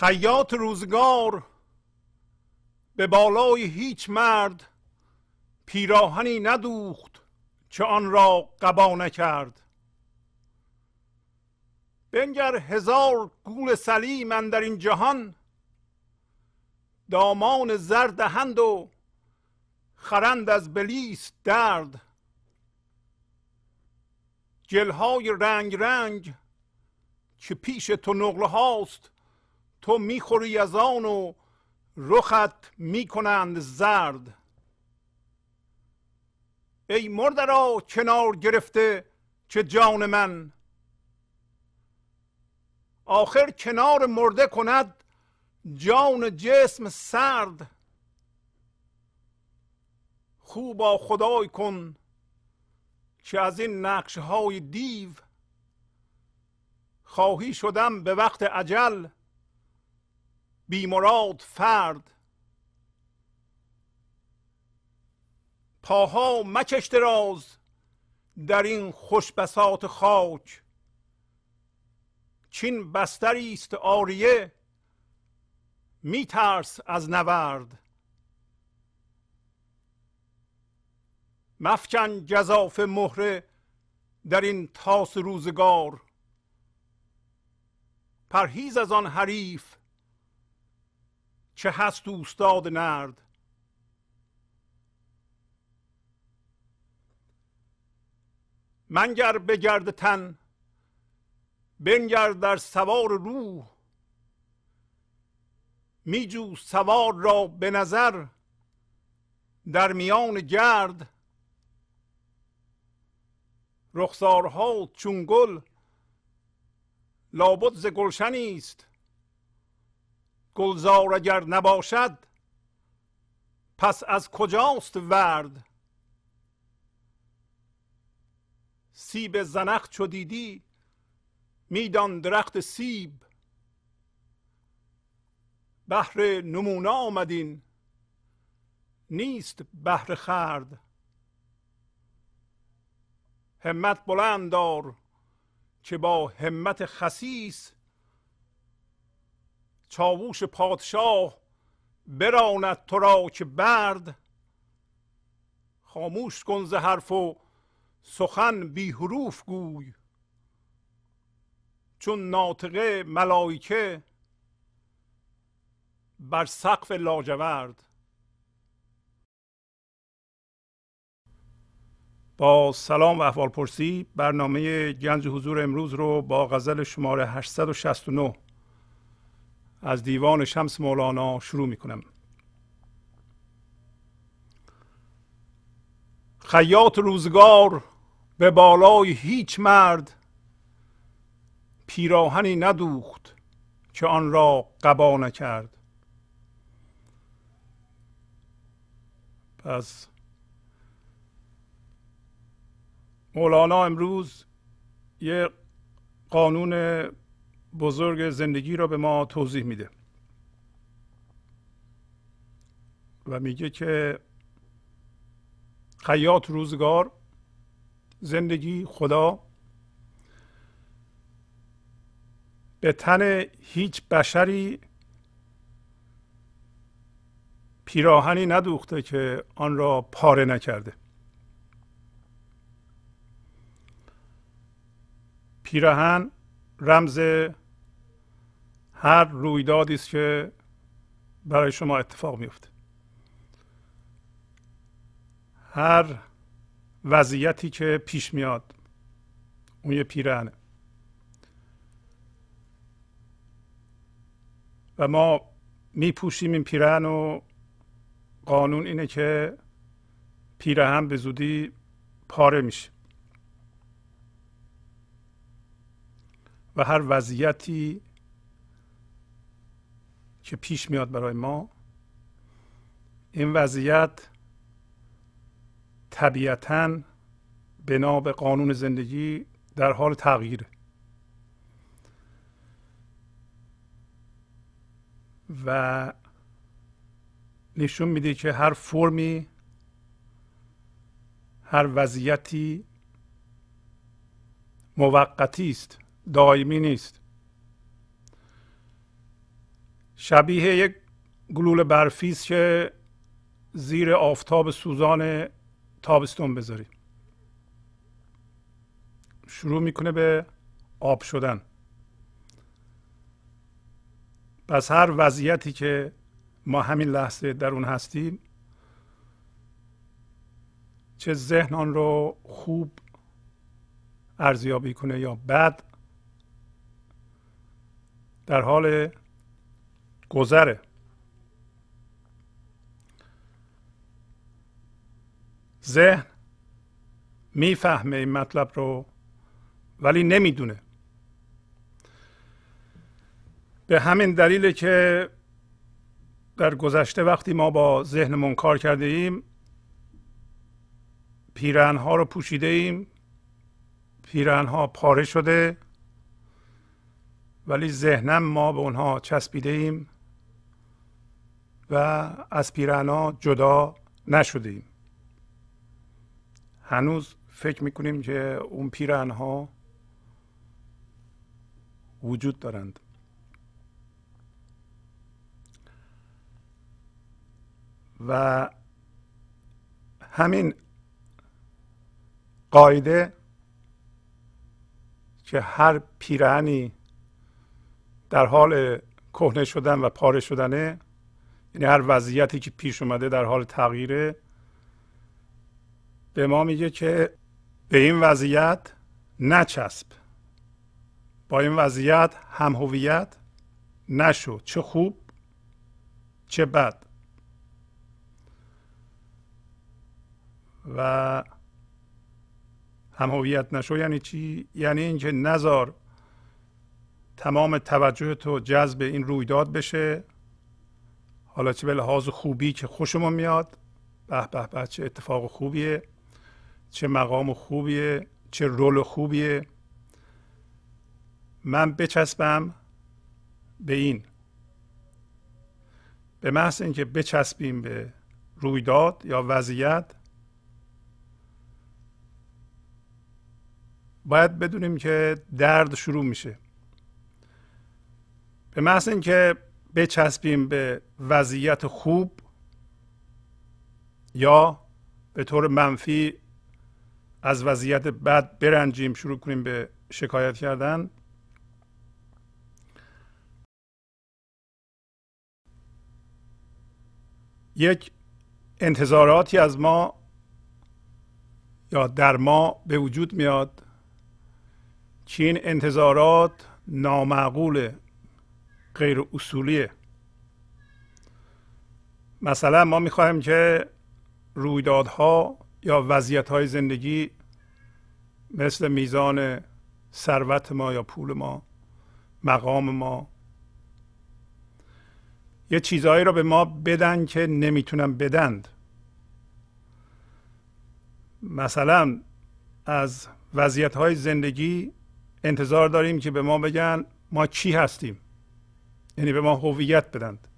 خیاط روزگار به بالای هیچ مرد پیراهنی ندوخت که آن را قبا نکرد. بنگر هزار گول سلیم در این جهان دامان زر دهند و خرند از بلیس درد. گلهای رنگ رنگ که پیش تو نقله هاست تو می‌خوری از آن و رخت می‌کنند زرد. ای مرده را کنار گرفته که جان من. آخر کنار مرده کند جان جسم سرد. خوبا خدای کن که از این نقش های دیو خواهی شدم به وقت عجل بیمراد فرد. پاها مکش دراز در این خوشبسات خاک. چین بستری است آریه میترس از نورد. مفکن گذاف مهره در این تاس روزگار. پرهیز از آن حریف چه هست استاد نرد؟ منگر بگرد تن بنگر در سوار روح. میجو سوار را به نظر در میان گرد. رخسارها چون گل لابد ز گلشنی است. گلزار اگر نباشد پس از کجاست ورد؟ سیب زنخ چو دیدی میدان درخت سیب. بهر نمونه آمدین نیست بهر خرد. همت بلند دار که با همت خسیس چاووش پادشاه براند تو را که برد. خاموش کن ز حرف و سخن بی حروف گوی. چون ناطقه ملائکه بر سقف لاجورد. با سلام و احوال پرسی برنامه گنج حضور امروز رو با غزل شماره 869 از دیوان شمس مولانا شروع می کنم خیاط روزگار به بالای هیچ مرد پیراهنی ندوخت که آن را قبا نکرد. پس مولانا امروز یه قانون بزرگ زندگی را به ما توضیح میده. و میگه که خیاط روزگار زندگی خدا به تن هیچ بشری پیراهنی ندوخته که آن را پاره نکرده. پیراهن رمز هر رویدادی است که برای شما اتفاق میفته هر وضعیتی که پیش میاد اون یه پیرهنه. و ما میپوشیم این پیرهن و قانون اینه که پیرهن به زودی پاره میشه. و هر وضعیتی که پیش میاد برای ما این وضعیت طبیعتا بنا به قانون زندگی در حال تغییره. و نشون میده که هر فرمی هر وضعیتی موقتی است دائمی نیست. شبیه یک گلوله برفی که زیر آفتاب سوزان تابستون بذاری. شروع می‌کنه به آب شدن. پس هر وضعیتی که ما همین لحظه در اون هستیم چه ذهن آن رو خوب ارزیابی کنه یا بد در حال گذره. ذهن می‌فهمه این مطلب رو ولی نمی‌دونه. به همین دلیل که در گذشته وقتی ما با ذهنمون کار کرده ایم پیرنها رو پوشیده ایم. پیرنها پاره شده ولی ذهنم ما به اونها چسبیده ایم. و از پیرنها جدا نشده ایم هنوز فکر می‌کنیم که اون پیرنها وجود دارند. و همین قاعده که هر پیرهنی در حال کهنه شدن و پاره شدنه یعنی هر وضعیتی که پیش اومده در حال تغییره به ما میگه که به این وضعیت نچسب. با این وضعیت هم هویت نشو. چه خوب چه بد. و هم هویت نشو یعنی چی؟ یعنی اینکه نزار تمام توجه تو جذب این رویداد بشه. حالا چه به لحاظ خوبی که خوشمون میاد؟ به به به چه اتفاق خوبیه؟ چه مقام خوبیه؟ چه رول خوبیه؟ من بچسبم به این. به محض اینکه بچسبیم به رویداد یا وضعیت باید بدونیم که درد شروع میشه. به محض اینکه بچسبیم به وضعیت خوب یا به طور منفی از وضعیت بد برنجیم شروع کنیم به شکایت کردن؟ یک انتظاراتی از ما یا در ما به وجود میاد این انتظارات نامعقول غیر اصولیه. مثلا ما می‌خواهیم که رویدادها یا وضعیت های زندگی مثل میزان ثروت ما یا پول ما مقام ما یه چیزهایی رو به ما بدن که نمی‌تونن بدند. مثلا از وضعیت های زندگی انتظار داریم که به ما بگن ما چی هستیم. یعنی به ما هویت بدند.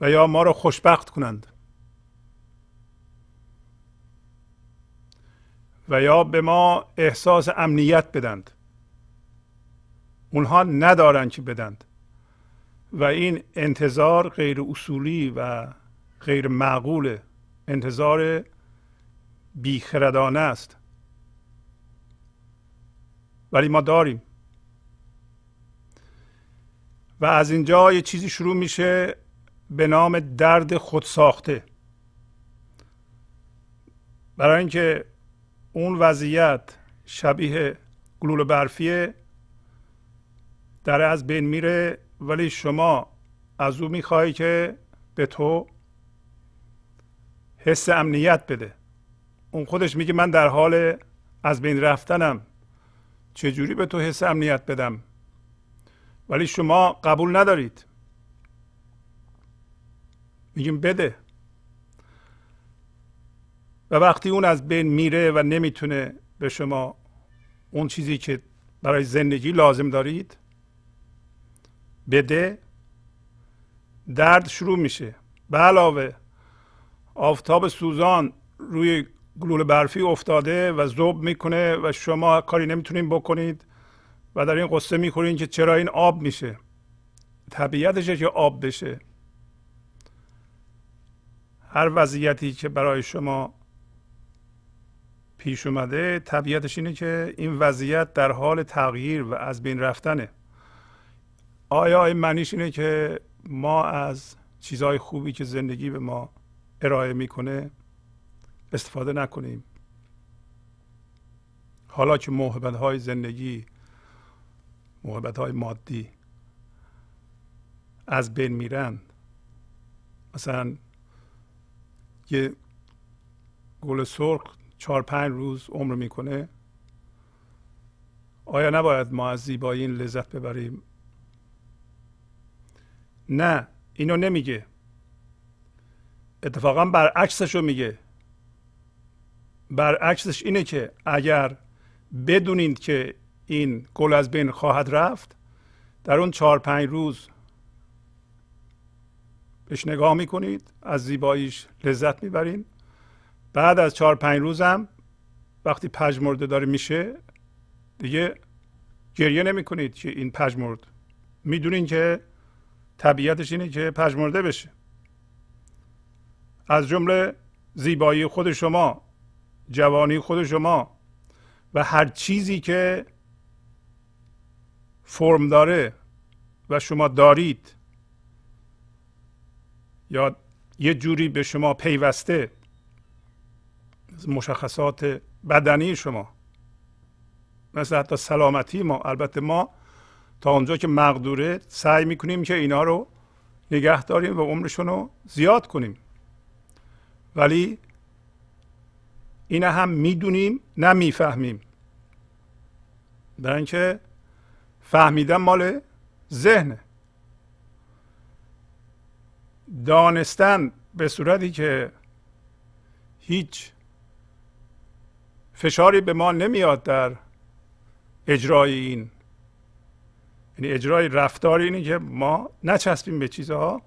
و یا ما رو خوشبخت کنند. و یا به ما احساس امنیت بدند. اونها ندارن که بدند. و این انتظار غیر اصولی و غیر معقول انتظار بیخردانه است. ولی ما داریم. و از اینجا یه چیزی شروع میشه به نام درد خودساخته. برای اینکه اون وضعیت شبیه گلوله برفیه در از بین میره ولی شما از او می‌خوای که به تو حس امنیت بده. اون خودش میگه من در حال از بین رفتنم. چجوری به تو حس امنیت بدم؟ ولی شما قبول ندارید. میگیم بده. و وقتی اون از بین میره و نمی‌تونه به شما اون چیزی که برای زندگی لازم دارید بده درد شروع میشه. به علاوه آفتاب سوزان روی گلوله برفی افتاده و زوب می‌کنه و شما کاری نمی‌تونید بکنید. و در این قصه می‌خورین که چرا این آب میشه. طبیعتشه که آب بشه. هر وضعیتی که برای شما پیش اومده طبیعتش اینه که این وضعیت در حال تغییر و از بین رفتنه. آیا این معنیش اینه که ما از چیزهای خوبی که زندگی به ما ارائه می‌کنه استفاده نکنیم؟ حالا که محبت های زندگی محبت های مادی از بین میرن. مثلا یه گل سرخ چهار پنج روز عمر می‌کنه. آیا نباید ما از زیبایی این لذت ببریم؟ نه اینو نمیگه. اتفاقا برعکسش رو میگه. برعکسش اینه که اگر بدونید که این گل از بین خواهد رفت. در اون چهار پنج روز بهش نگاه می‌کنید از زیباییش لذت می‌برین. بعد از چهار پنج روزم وقتی پژمرده داره میشه دیگه گریه نمی کنید که این پژمرد. می‌دونین که طبیعتش اینه که پژمرده بشه. از جمله زیبایی خود شما جوانی خود شما و هر چیزی که فرم داره و شما دارید یا یه جوری به شما پیوسته مشخصات بدنی شما مثل حتی سلامتی ما. البته ما تا اونجا که مقدوره سعی می‌کنیم که اینا رو نگه داریم و عمرشون رو زیاد کنیم. ولی این هم می‌دونیم نه می‌فهمیم برای اینکه فهمیدن مال ذهنه. دانستن به صورتی که هیچ فشاری به ما نمیاد در اجرای این یعنی اجرای رفتار اینه که ما نچسبیم به چیزها.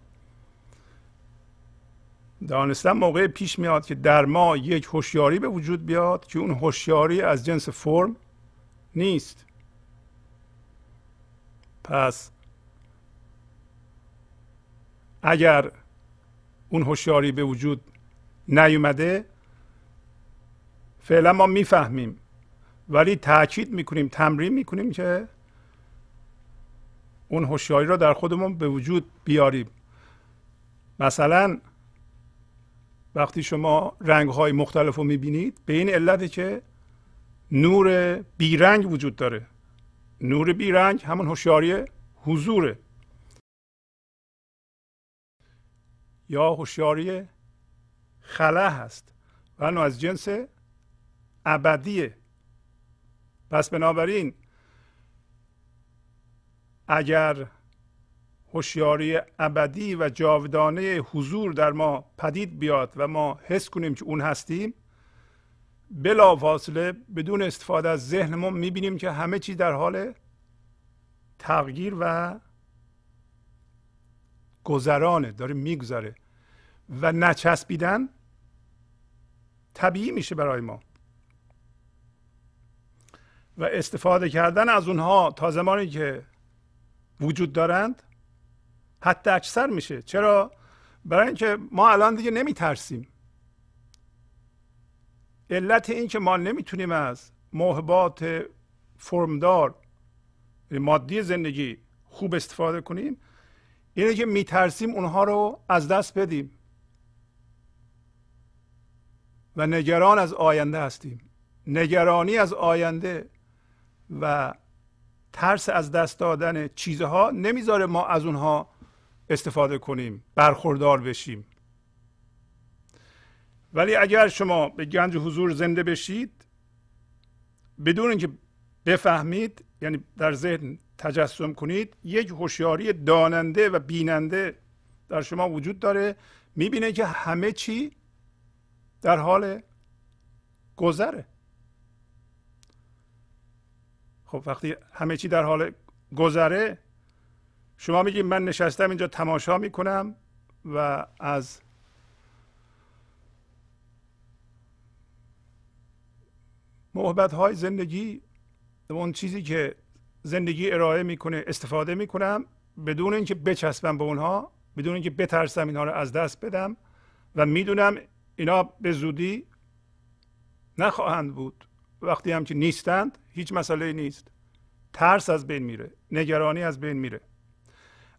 دانستن موقع پیش میاد که در ما یک هوشیاری به وجود بیاد که اون هوشیاری از جنس فرم نیست. پس اگر اون هوشیاری به وجود نیومده فعلا ما می‌فهمیم ولی تاکید می‌کنیم تمرین می‌کنیم که اون هوشیاری رو در خودمون به وجود بیاریم. مثلا وقتی شما رنگ های مختلف رو می‌بینید به این علته که نور بیرنگ وجود داره. نور بیرنگ همون هوشیاری حضوره. یا هوشیاری خلا هست و از جنس ابدیه. پس بنابراین اگر هوشیاری ابدی و جاودانه حضور در ما پدید بیاد و ما حس کنیم که اون هستیم بلا فاصله بدون استفاده از ذهنمون می‌بینیم که همه چی در حال تغییر و گذرانه داره میگذره و نچسبیدن طبیعی میشه برای ما. و استفاده کردن از اونها تا زمانی که وجود دارند حتی اکثر میشه. چرا؟ برای اینکه ما الان دیگه نمیترسیم. علت این که ما نمی‌تونیم از موهبات فرمدار مادی زندگی خوب استفاده کنیم اینه که میترسیم اونها رو از دست بدیم. و نگران از آینده هستیم. نگرانی از آینده و ترس از دست دادن چیزها نمی‌ذاره ما از اونها استفاده کنیم برخوردار بشیم. ولی اگر شما به گنج حضور زنده بشید بدون اینکه بفهمید یعنی در ذهن تجسم کنید یک هوشیاری داننده و بیننده در شما وجود داره. می‌بینه که همه چی در حال گذره. خب وقتی همه چی در حال گذره شما میگید من نشستم اینجا تماشا می‌کنم و از محبت های زندگی اون چیزی که زندگی ارائه می‌کنه استفاده می‌کنم بدون اینکه بچسبم به اونها بدون اینکه بترسم اینها رو از دست بدم و می‌دونم اینا به زودی نخواهند بود. وقتی هم که نیستند هیچ مسئله نیست. ترس از بین میره نگرانی از بین میره.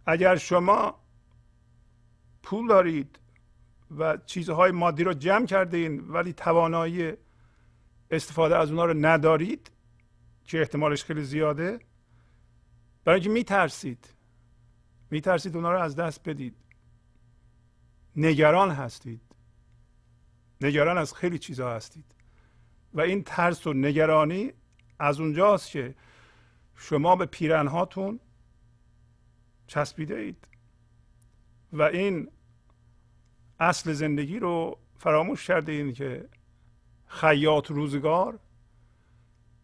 اگر شما پول دارید و چیزهای مادی رو جمع کردین ولی توانایی استفاده از اونها رو ندارید که احتمالش خیلی زیاده برای اینکه میترسید. میترسید اونها رو از دست بدید. نگران هستید. نگران از خیلی چیزها هستید. و این ترس و نگرانی از اونجاست که شما به پیرنهاتون چسبیده اید. و این اصل زندگی رو فراموش کرده این که خیاط روزگار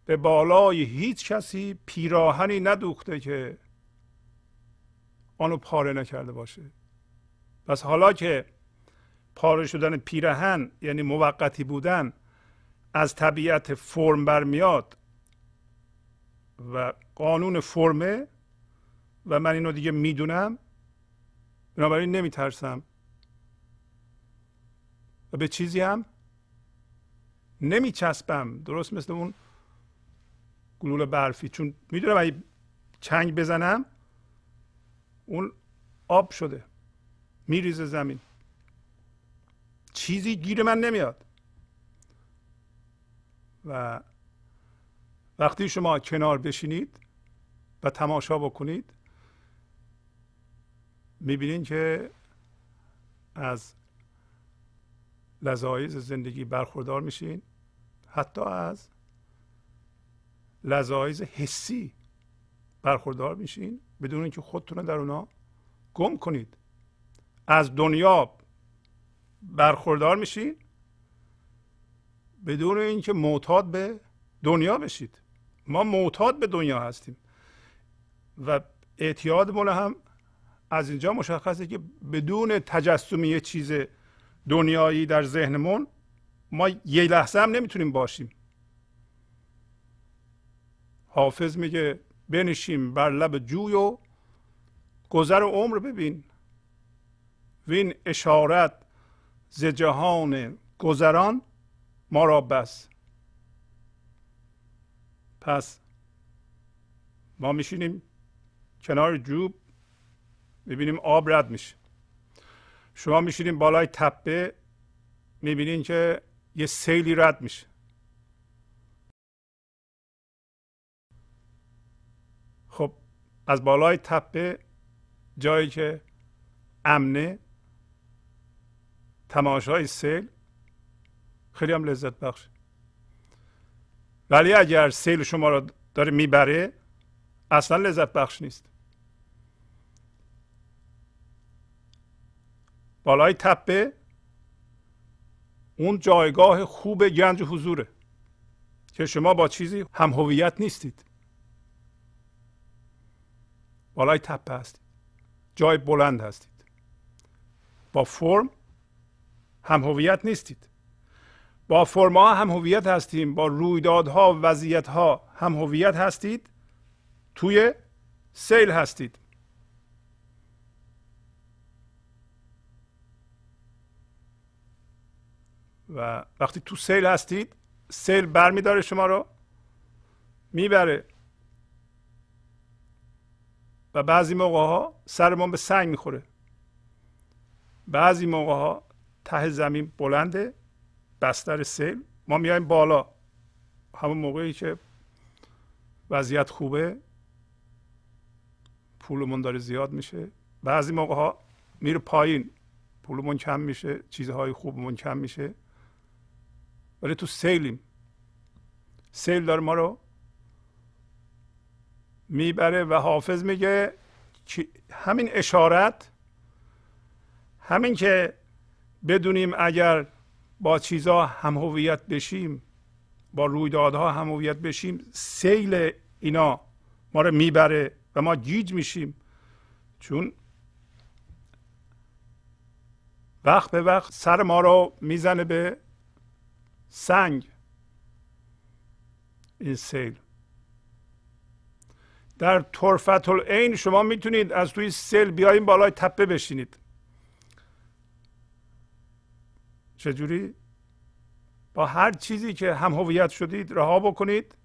به بالای هیچ کسی پیراهنی ندوخته که آنو پاره نکرده باشه. پس حالا که پاره شدن پیرهن یعنی موقتی بودن از طبیعت فرم برمیاد و قانون فرمه و من اینو دیگه می‌دونم بنابراین نمیترسم. و به چیزی هم نمیچسبم. درست مثل اون گلوله برفی. چون می‌دونم اگه چنگ بزنم اون آب شده. میریزه زمین. چیزی گیر من نمیاد. و وقتی شما کنار بشینید و تماشا بکنید می‌بینید که از لذایز زندگی برخوردار میشین. حتی از لذایز حسی برخوردار میشین بدون اینکه خودتون در اونا گم کنید. از دنیا برخوردار میشین بدون اینکه معتاد به دنیا بشید. ما معتاد به دنیا هستیم و اعتیادمون هم از اینجا مشخصه که بدون تجسمی یه چیز دنیایی در ذهنمون ما یه لحظه هم نمی‌تونیم باشیم. حافظ میگه بنشیم بر لب جوی و گذر عمر ببین. وین اشارت ز جهان گذران ما را بس. پس ما میشینیم کنار جوب می‌بینیم آب رد میشه. شما میشینیم بالای تپه می‌بینین که یه سیلی رد میشه. خب از بالای تپه جایی که امنه تماشای سیل. خیلی هم لذت بخش ولی اگر سیل شما را داره می‌بره اصلا لذت بخش نیست. بالای تپه اون جایگاه خوب گنج حضوره که شما با چیزی هم هویت نیستید. بالای تپه هستید. جای بلند هستید. با فرم هم هویت نیستید. با فرما هم هویت هستیم. با رویدادها و وضعیتها هم هویت هستید. توی سیل هستید. و وقتی تو سیل هستید سیل برمیداره شما رو می‌بره. و بعضی موقع ها سرمون به سنگ می‌خوره. بعضی موقع ها ته زمین بلنده بستر سیل. ما میایم بالا. همون موقعی که وضعیت خوبه پولمون داره زیاد میشه. بعضی موقع ها میره پایین پولمون کم میشه چیزهای خوبمون کم میشه. ولی تو سیلیم. سیل داره ما رو می‌بره و حافظ میگه همین اشارت همین که بدونیم اگر با چیزها هم هویت بشیم با رویدادها هم هویت بشیم سیل اینا ما رو می‌بره و ما گیج میشیم. چون وقت به وقت سر ما رو می‌زنه به سنگ این سیل در طرفت العین شما می‌تونید از توی سل بیاین بالای تپه بشینید. چجوری؟ با هر چیزی که هم هویت شدید رها بکنید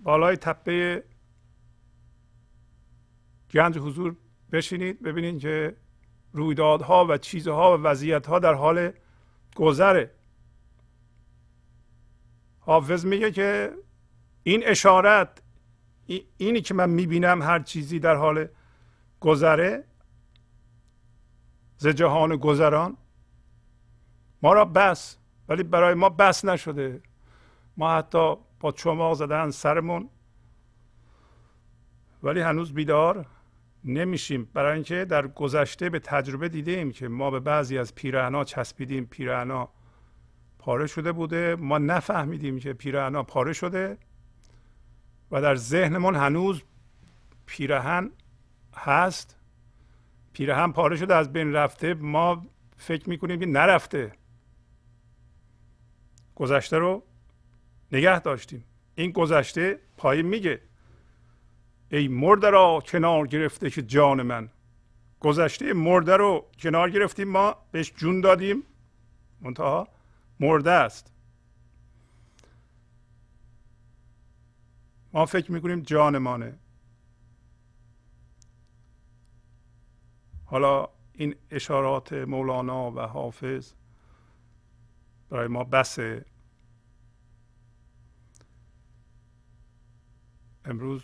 بالای تپه گنج حضور بشینید ببینید که رویدادها و چیزها و وضعیتها در حال گذره. حافظ میگه که این اشارت اینی که من می‌بینم هر چیزی در حال گذره ز جهان گذران ما را بس ولی برای ما بس نشده. ما حتی با چماق زدن سرمون ولی هنوز بیدار نمیشیم. برای اینکه در گذشته به تجربه دیدیم که ما به بعضی از پیرهنا چسبیدیم. پیرهنا پاره شده بوده. ما نفهمیدیم که پیرهنا پاره شده و در ذهنمون هنوز پیرهن هست. پیرهن پاره شده از بین رفته. ما فکر می‌کنیم که نرفته. گذشته رو نگه داشتیم. این گذشته پایین میگه. ای مرده را کنار گرفته که جان من. گذشته مرده رو کنار گرفتیم. ما بهش جون دادیم. منتها مرده است. ما فکر می‌کنیم جانمانه. حالا این اشارات مولانا و حافظ برای ما بسه. امروز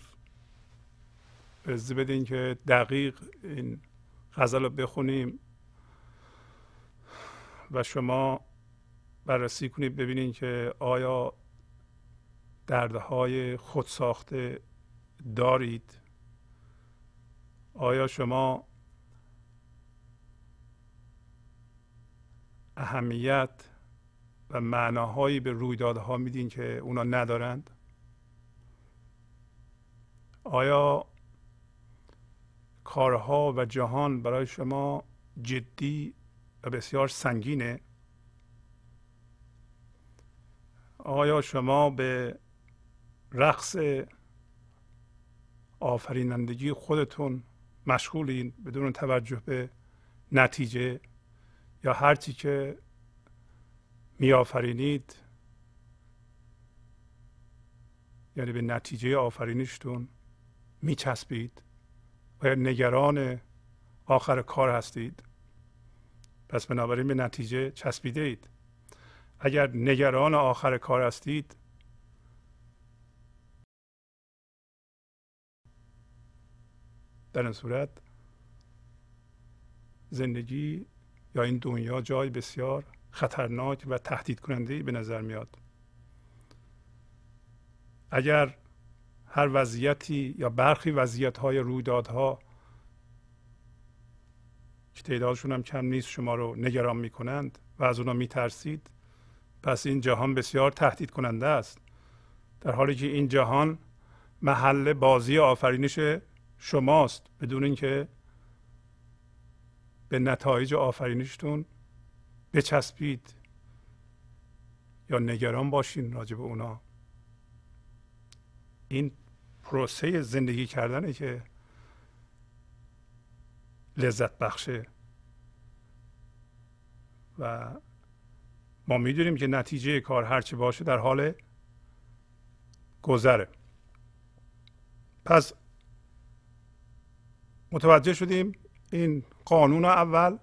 اجازه بدین که دقیق این غزل رو بخونیم و شما بررسی کنید ببینید که آیا دردهای خود ساخته دارید. آیا شما اهمیت و معناهایی به رویدادها میدین که اونا ندارند؟ آیا کارها و جهان برای شما جدی و بسیار سنگینه؟ آیا شما به رقص آفرینندگی خودتون مشغولین بدون توجه به نتیجه یا هرچی که میآفرینید؟ یعنی به نتیجه آفرینشتون میچسبید و نگران آخر کار هستید. پس بنابراین به نتیجه چسبیده اید اگر نگران آخر کار هستید. در این صورت زندگی یا این دنیا جای بسیار خطرناک و تهدید کننده به نظر میاد. اگر هر وضعیتی یا برخی وضعیت های رویدادها که تعدادشون هم کم نیست شما رو نگران می کنند و از اونا می ترسید پس این جهان بسیار تهدید کننده است. در حالی که این جهان محل بازی آفرینش شماست بدون اینکه به نتایج آفرینشتون بچسبید. یا نگران باشین راجع به اونا. این پروسه زندگی کردنه که لذت بخشه. و ما می‌دونیم که نتیجه کار هرچی باشه در حال گذره. پس متوجه شدیم این قانون اول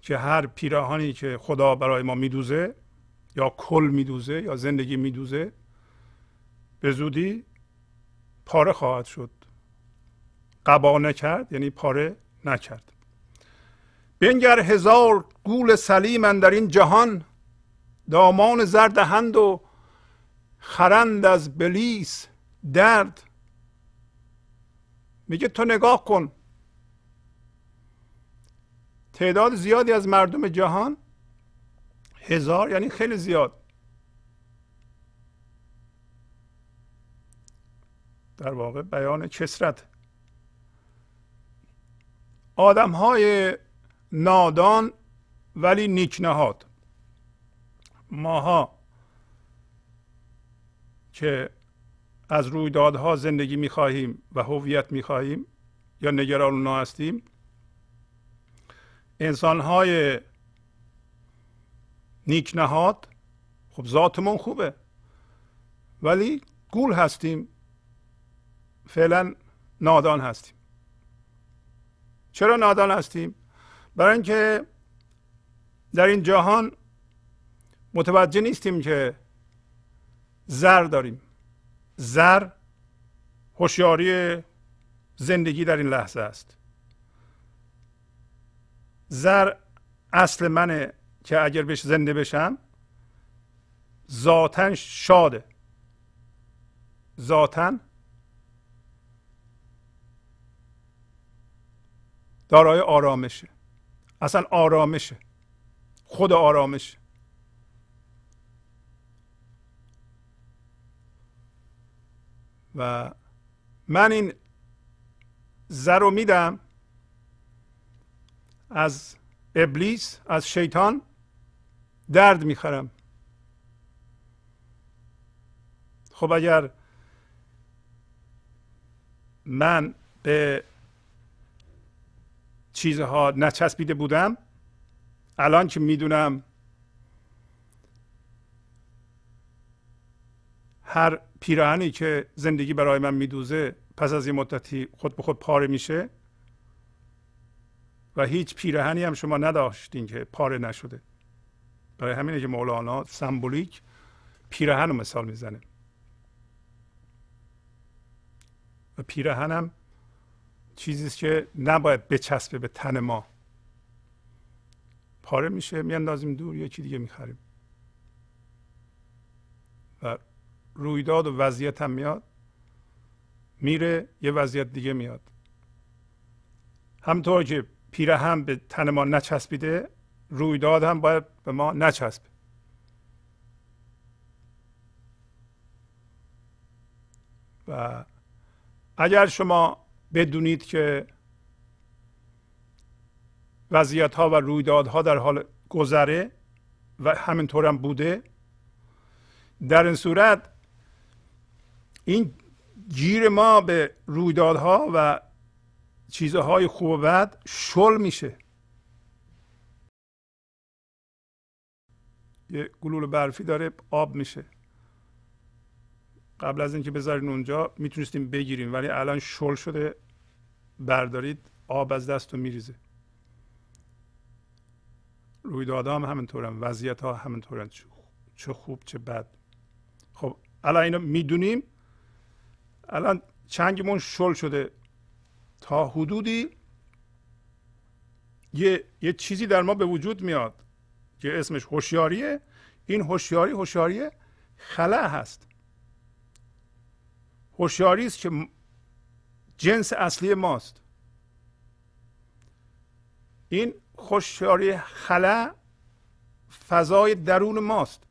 که هر پیراهانی که خدا برای ما میدوزه یا کل میدوزه یا زندگی میدوزه به زودی پاره خواهد شد. قبا نکرد یعنی پاره نکرد. بنگر هزار گول سلیم در این جهان دامان زردهند و خرند از بلیس درد. میگه تو نگاه کن. تعداد زیادی از مردم جهان هزار یعنی خیلی زیاد. در واقع بیان کسرت آدم های نادان ولی نیکنهاد ماها که از رویدادها زندگی می‌خواهیم و هویت می‌خواهیم یا نگران اونا هستیم انسان های نیک نهاد خب ذاتمون خوبه ولی گول هستیم. فعلا نادان هستیم. چرا نادان هستیم؟ برای اینکه در این جهان متوجه نیستیم که زر داریم. زر هوشیاری زندگی در این لحظه است. زر اصل منه که اگر بهش زنده بشم ذاتا شاده. ذاتا دارای آرامشه. اصلا آرامشه. خود آرامش و من این زر رو میدم از ابلیس از شیطان درد می‌خرم. خب اگر من به چیزها نچسبیده بودم الان که می‌دونم هر پیراهنی که زندگی برای من میدوزه پس از یه مدتی خود به خود پاره میشه و هیچ پیراهنی هم شما نداشتین که پاره نشده. برای همینه که مولانا سمبولیک پیراهن رو مثال می‌زنه. و پیراهن هم چیزی که نباید بچسبه به تن ما. پاره میشه میاندازیم دور یکی دیگه می‌خریم. و رویداد و وضعیت هم میاد. میره یه وضعیت دیگه میاد. همطور که پیرهن به تن ما نچسبیده رویداد هم باید به ما نچسبه و اگر شما بدونید که وضعیت ها و رویدادها در حال گذره و همینطور هم بوده. در این صورت این گیر ما به رویدادها و چیزهای خوب و بد شل میشه. یه گلول برفی داره آب میشه. قبل از اینکه بذارین اونجا می‌تونستیم بگیریم ولی الان شل شده. بردارید آب از دست رو میریزه. رویدادها هم همینطورن وضعیت ها همینطورن چه خوب چه بد. خب الان اینو می‌دونیم. الان چنگمون شل شده. تا حدودی یه, یه چیزی در ما به وجود میاد که اسمش هوشیاریه. این هوشیاری هوشیاری خلع هست. هوشیاری است که جنس اصلی ماست. این هوشیاری خلع فضای درون ماست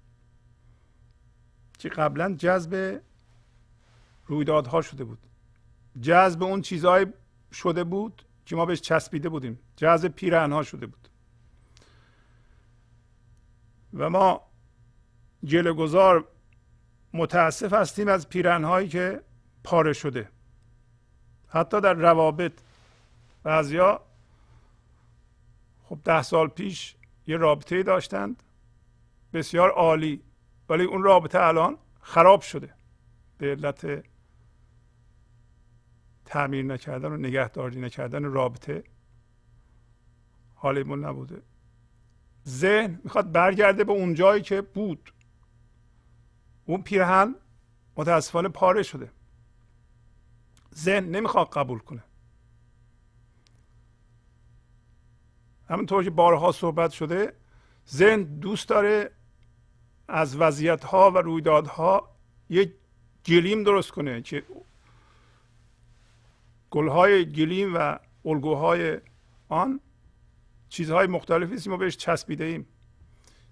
که قبلا جذب رویدادها شده بود. جذب اون چیزهای شده بود که ما بهش چسبیده بودیم. جذب پیرهنها شده بود. و ما گذار متاسف هستیم از پیرهنهایی که پاره شده. حتی در روابط بعضیا خب ده سال پیش یه رابطه داشتند بسیار عالی ولی اون رابطه الان خراب شده. به علت تعمیر نکردن و نگهداری نکردن رابطه حالیمون نبوده. ذهن می‌خواد برگرده به اون جایی که بود. اون پیرهن متاسفانه پاره شده. ذهن نمی‌خواد قبول کنه. همونطور که بارها صحبت شده ذهن دوست داره از وضعیت ها و رویدادها یک گلیم درست کنه که گلهای گلیم و الگوهای آن چیزهای مختلفی است ما بهش چسبیده ایم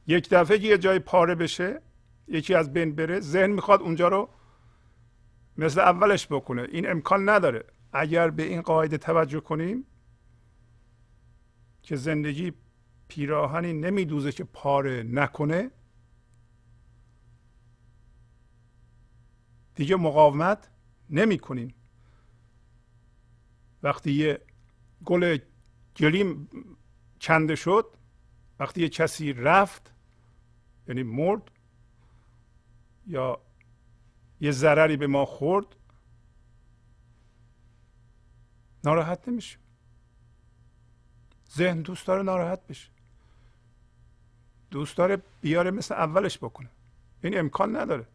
یک دفعه که یه جای پاره بشه یکی از بین بره ذهن می‌خواد اونجا رو مثل اولش بکنه. این امکان نداره. اگر به این قاعده توجه کنیم که زندگی پیراهنی نمیدوزه که پاره نکنه دیگه مقاومت نمی کنیم وقتی یه گل گلیم کنده شد وقتی یه کسی رفت یعنی مرد یا یه ضرری به ما خورد ناراحت نمیشه ذهن دوست داره ناراحت بشه. دوست داره بیاره مثل اولش بکنه. این امکان نداره.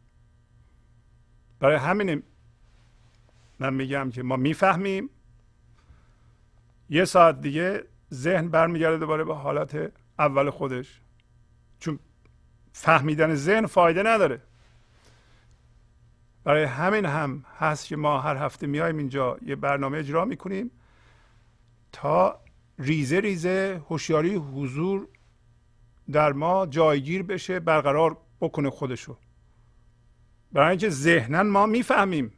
برای همین من میگم که ما می‌فهمیم. یه ساعت دیگه ذهن برمیگرده دوباره به حالت اول خودش. چون فهمیدن ذهن فایده نداره. برای همین هم هست که ما هر هفته میایم اینجا یه برنامه اجرا می‌کنیم تا ریزه ریزه هوشیاری حضور در ما جایگیر بشه برقرار بکنه خودشو. برای اینکه ذهنا ما می‌فهمیم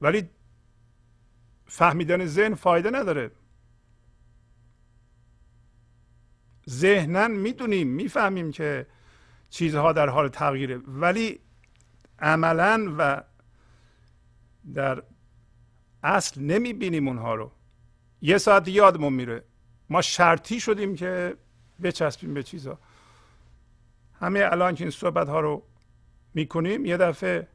ولی فهمیدن ذهن فایده نداره. ذهنا می‌دونیم می‌فهمیم که چیزها در حال تغییره ولی عملا و در اصل نمی‌بینیم اونها رو. یه ساعت یادمون میره. ما شرطی شدیم که بچسبیم به چیزها همه الان که این صحبت ها رو می‌کنیم یه دفعه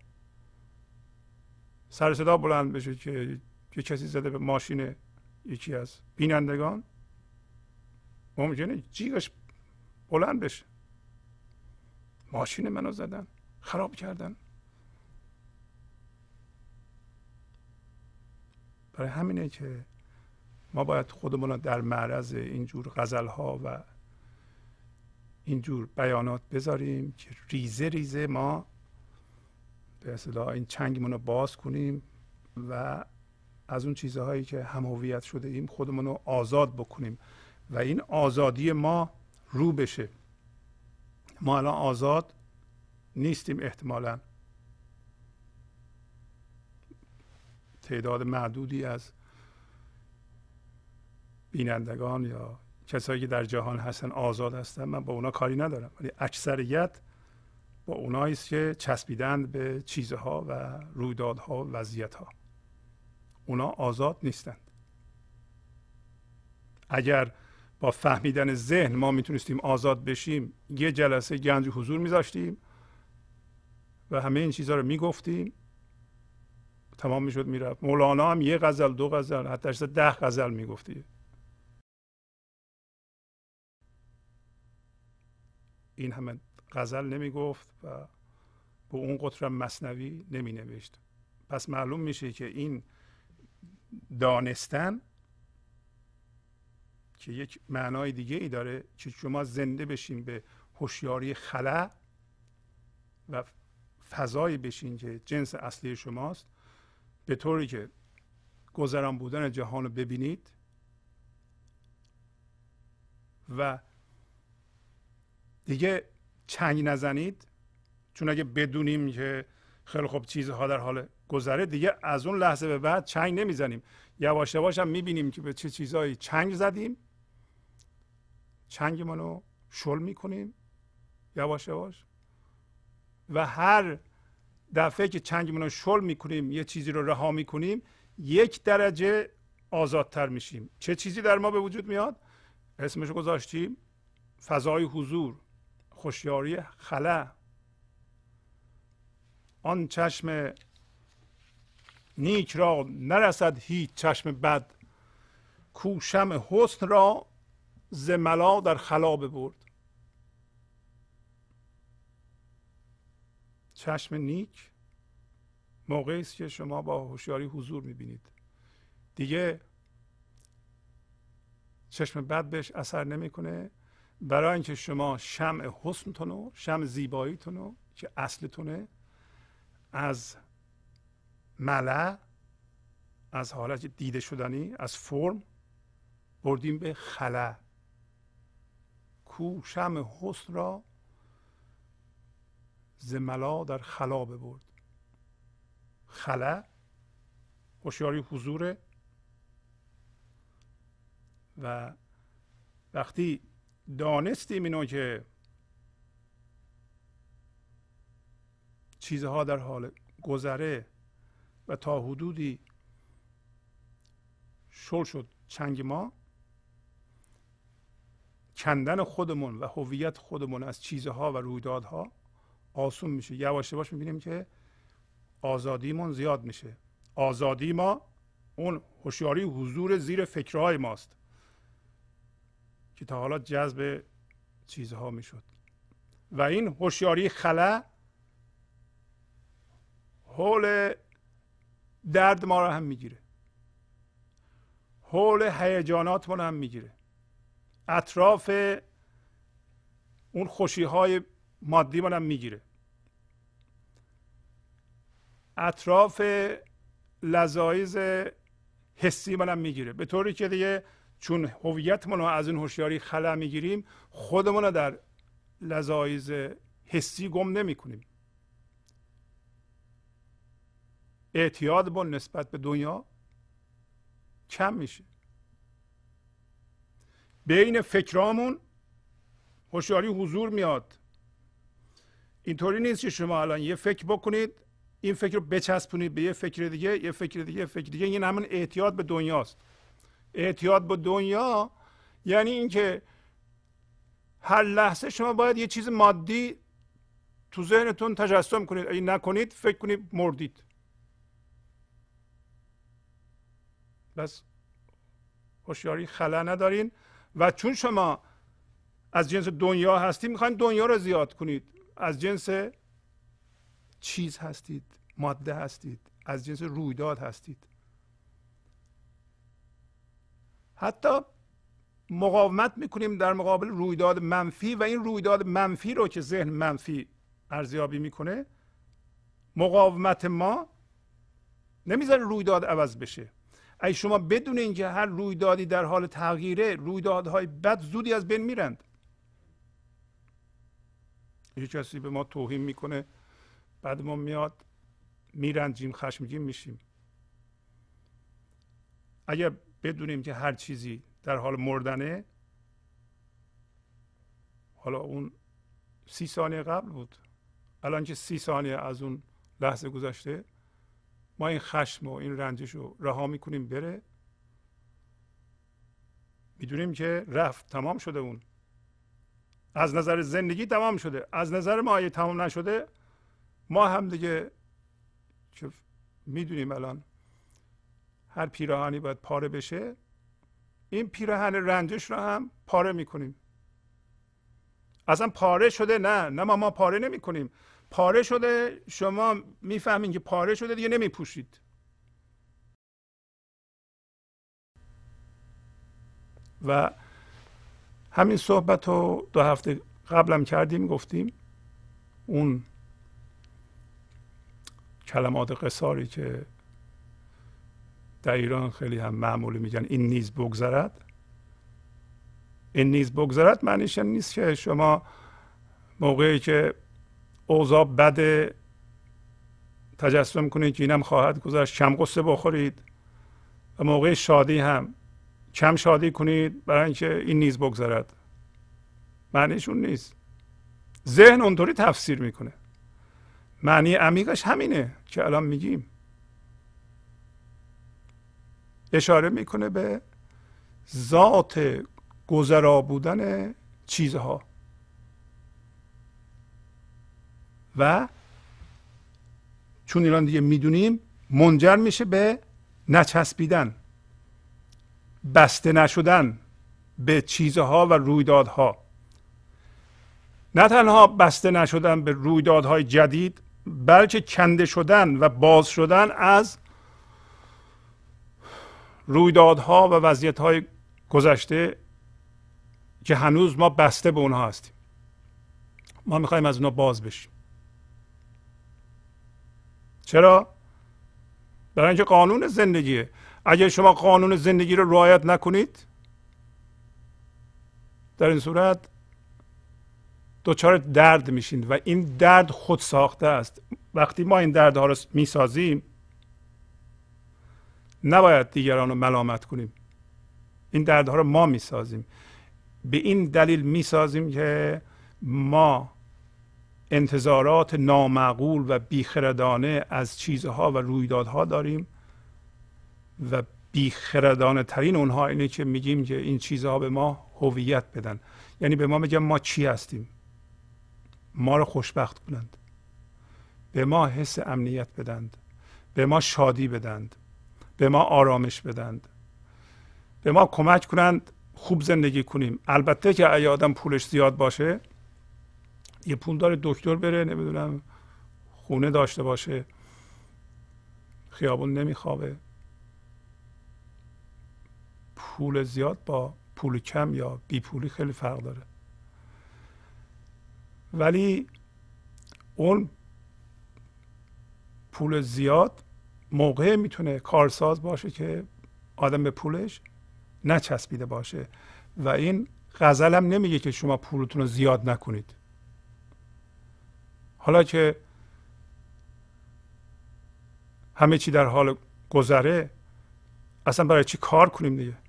سر صدا بلند بشه که یه کسی زده به ماشین یکی از بینندگان. ممکنه جیغش بلند بشه. ماشین منو زدن خراب کردن. برای همینه که ما باید خودمون در معرض اینجور غزل ها و اینجور بیانات بذاریم که ریزه ریزه ما به اصطلاح این چنگمون رو باز کنیم و از اون چیزهایی که هم شده ایم خودمون رو آزاد بکنیم و این آزادی ما رو بشه. ما الان آزاد نیستیم احتمالا. تعداد معدودی از بینندگان یا کسایی که در جهان هستن آزاد هستن. من با اونا کاری ندارم ولی اکثریت با اونایی است که چسبیدند به چیزها و رویدادها و وضعیتها. اونا آزاد نیستند اگر با فهمیدن ذهن ما می‌تونستیم آزاد بشیم یه جلسه گنج حضور میذاشتیم و همه این چیزها رو می‌گفتیم تمام می‌شد می‌رفت. مولانا هم یه غزل دو غزل حتی ده غزل می‌گفتی. این همه غزل نمی‌گفت و به اون قطر مصنوی نمی نوشت پس معلوم میشه که این دانستن که یک معنای دیگه ای داره که شما زنده بشین به هوشیاری خلا و فضایی بشین که جنس اصلی شماست. به طوری که گذران بودن جهان رو ببینید و دیگه چنگ نزنید چون اگه بدونیم که خیلی خوب چیزها در حال گذره دیگه از اون لحظه به بعد چنگ نمی‌زنیم. یواش یواش هم می‌بینیم که به چه چیزهایی چنگ زدیم. چنگ رو شل می‌کنیم یواش یواش. و هر دفعه که چنگمون رو شل می‌کنیم یه چیزی رو رها می‌کنیم یک درجه آزادتر میشیم. چه چیزی در ما به وجود میاد؟ اسمش گذاشتیم فضای حضور خوشیاری خلا آن چشم نیک را نرسد هیچ چشم بد. کوشم حسن را زملا در خلا ببرد. چشم نیک موقعی است که شما با هوشیاری حضور می‌بینید. دیگه چشم بد بهش اثر نمی‌کنه. برای اینکه شما شمع حسنتون و شمع زیباییتون رو که اصلتونه از ملع از حالت دیده شدنی از فرم بردیم به خلا کو شمع حسن را زملا در خلا ببرد. خلا هوشیاری حضوره و وقتی دانستیم اینو که چیزها در حال گذره و تا حدودی شل شد چنگ ما کندن خودمون و هویت خودمون از چیزها و رویدادها آسون میشه. یواش یواش می‌بینیم که آزادیمون زیاد میشه. آزادی ما اون هوشیاری حضور زیر فکرهای ماست که تا حالا جذب چیزها می‌شد. و این هوشیاری خلا حول درد ما رو هم می‌گیره. حول هیجانات ما هم می‌گیره. اطراف اون خوشی های مادی هم می‌گیره. اطراف لذایز حسی هم می‌گیره. به طوری که دیگه چون هویتمون رو از این هوشیاری خلا می‌گیریم خودمون رو در لذایز حسی گم نمی کنیم اعتیاد با نسبت به دنیا کم میشه. بین فکرامون هوشیاری حضور میاد. اینطوری نیست که شما الان یه فکر بکنید این فکر رو بچسبونید به یه فکر دیگه یه فکر دیگه یه فکر دیگه. این همون اعتیاد به دنیاست. اعتیاد به دنیا یعنی اینکه هر لحظه شما باید یه چیز مادی تو ذهنتون تجسم کنید. اگه نکنید فکر کنید مردید. بس. هوشیاری خلا ندارین. و چون شما از جنس دنیا هستید می‌خواین دنیا رو زیاد کنید. از جنس چیز هستید ماده هستید از جنس رویداد هستید. حتی مقاومت می‌کنیم در مقابل رویداد منفی و این رویداد منفی رو که ذهن منفی ارزیابی می‌کنه مقاومت ما نمی‌ذاره رویداد عوض بشه. ای شما بدون اینکه هر رویدادی در حال تغییره رویدادهای بد زودی از بین میرند. یه کسی به ما توهین می‌کنه. بعد ما میاد میرنجیم خشمگین میشیم. اگر بدونیم که هر چیزی در حال مردنه حالا اون سی ثانیه قبل بود. الان که سی ثانیه از اون لحظه گذشته ما این خشم و این رنجش رو رها می‌کنیم بره. می‌دونیم که رفت تمام شده اون. از نظر زندگی تمام شده. از نظر ما اگه تمام نشده ما هم دیگه که می‌دونیم الان. هر پیراهنی باید پاره بشه. این پیراهن رنجش رو هم پاره می‌کنیم. اصلا پاره شده نه. نه ما ما پاره نمی کنیم پاره شده شما می‌فهمین که پاره شده دیگه نمیپوشید. و همین صحبت رو دو هفته قبلم کردیم گفتیم اون کلمات قصاری که در ایران خیلی هم معمولی میگن این نیز بگذرد. این نیز بگذرد معنیش نیست که شما موقعی که اوضاع بد تجسم کنید که اینم خواهد گذشت کم قصه بخورید. و موقع شادی هم کم شادی کنید برای اینکه این نیز بگذرد. معنیش اون نیست. ذهن اونطوری تفسیر می‌کنه. معنی عمیقش همینه که الان میگیم. اشاره می‌کنه به ذات گذرا بودن چیزها. و چون ایران دیگه می‌دونیم منجر میشه به نچسبیدن. بسته نشدن به چیزها و رویدادها. نه تنها بسته نشدن به رویدادهای جدید بلکه کنده شدن و باز شدن از رویدادها و وضعیتهای گذشته که هنوز ما بسته به اونها هستیم. ما می‌خوایم از اونها باز بشیم. چرا؟ برای اینکه قانون زندگیه. اگر شما قانون زندگی رو رعایت نکنید در این صورت دچار درد میشین و این درد خود ساخته است. وقتی ما این دردها رو می‌سازیم نباید دیگران رو ملامت کنیم. این دردها رو ما می‌سازیم. به این دلیل می‌سازیم که ما انتظارات نامعقول و بیخردانه از چیزها و رویدادها داریم. و بیخردانه ترین اونها اینه که میگیم که این چیزها به ما هویت بدن. یعنی به ما میگن ما چی هستیم؟ ما رو خوشبخت کنند. به ما حس امنیت بدند. به ما شادی بدند. به ما آرامش بدند. به ما کمک کنند. خوب زندگی کنیم. البته که اگه آدم پولش زیاد باشه یه پول داره دکتر بره نمی‌دونم خونه داشته باشه خیابون نمیخوابه. پول زیاد با پول کم یا بی پولی خیلی فرق داره. ولی اون پول زیاد موقع می‌تونه کارساز باشه که آدم به پولش نچسبیده باشه و این غزل هم نمیگه که شما پولتون رو زیاد نکنید. حالا که همه چی در حال گذره اصلا برای چی کار کنیم دیگه؟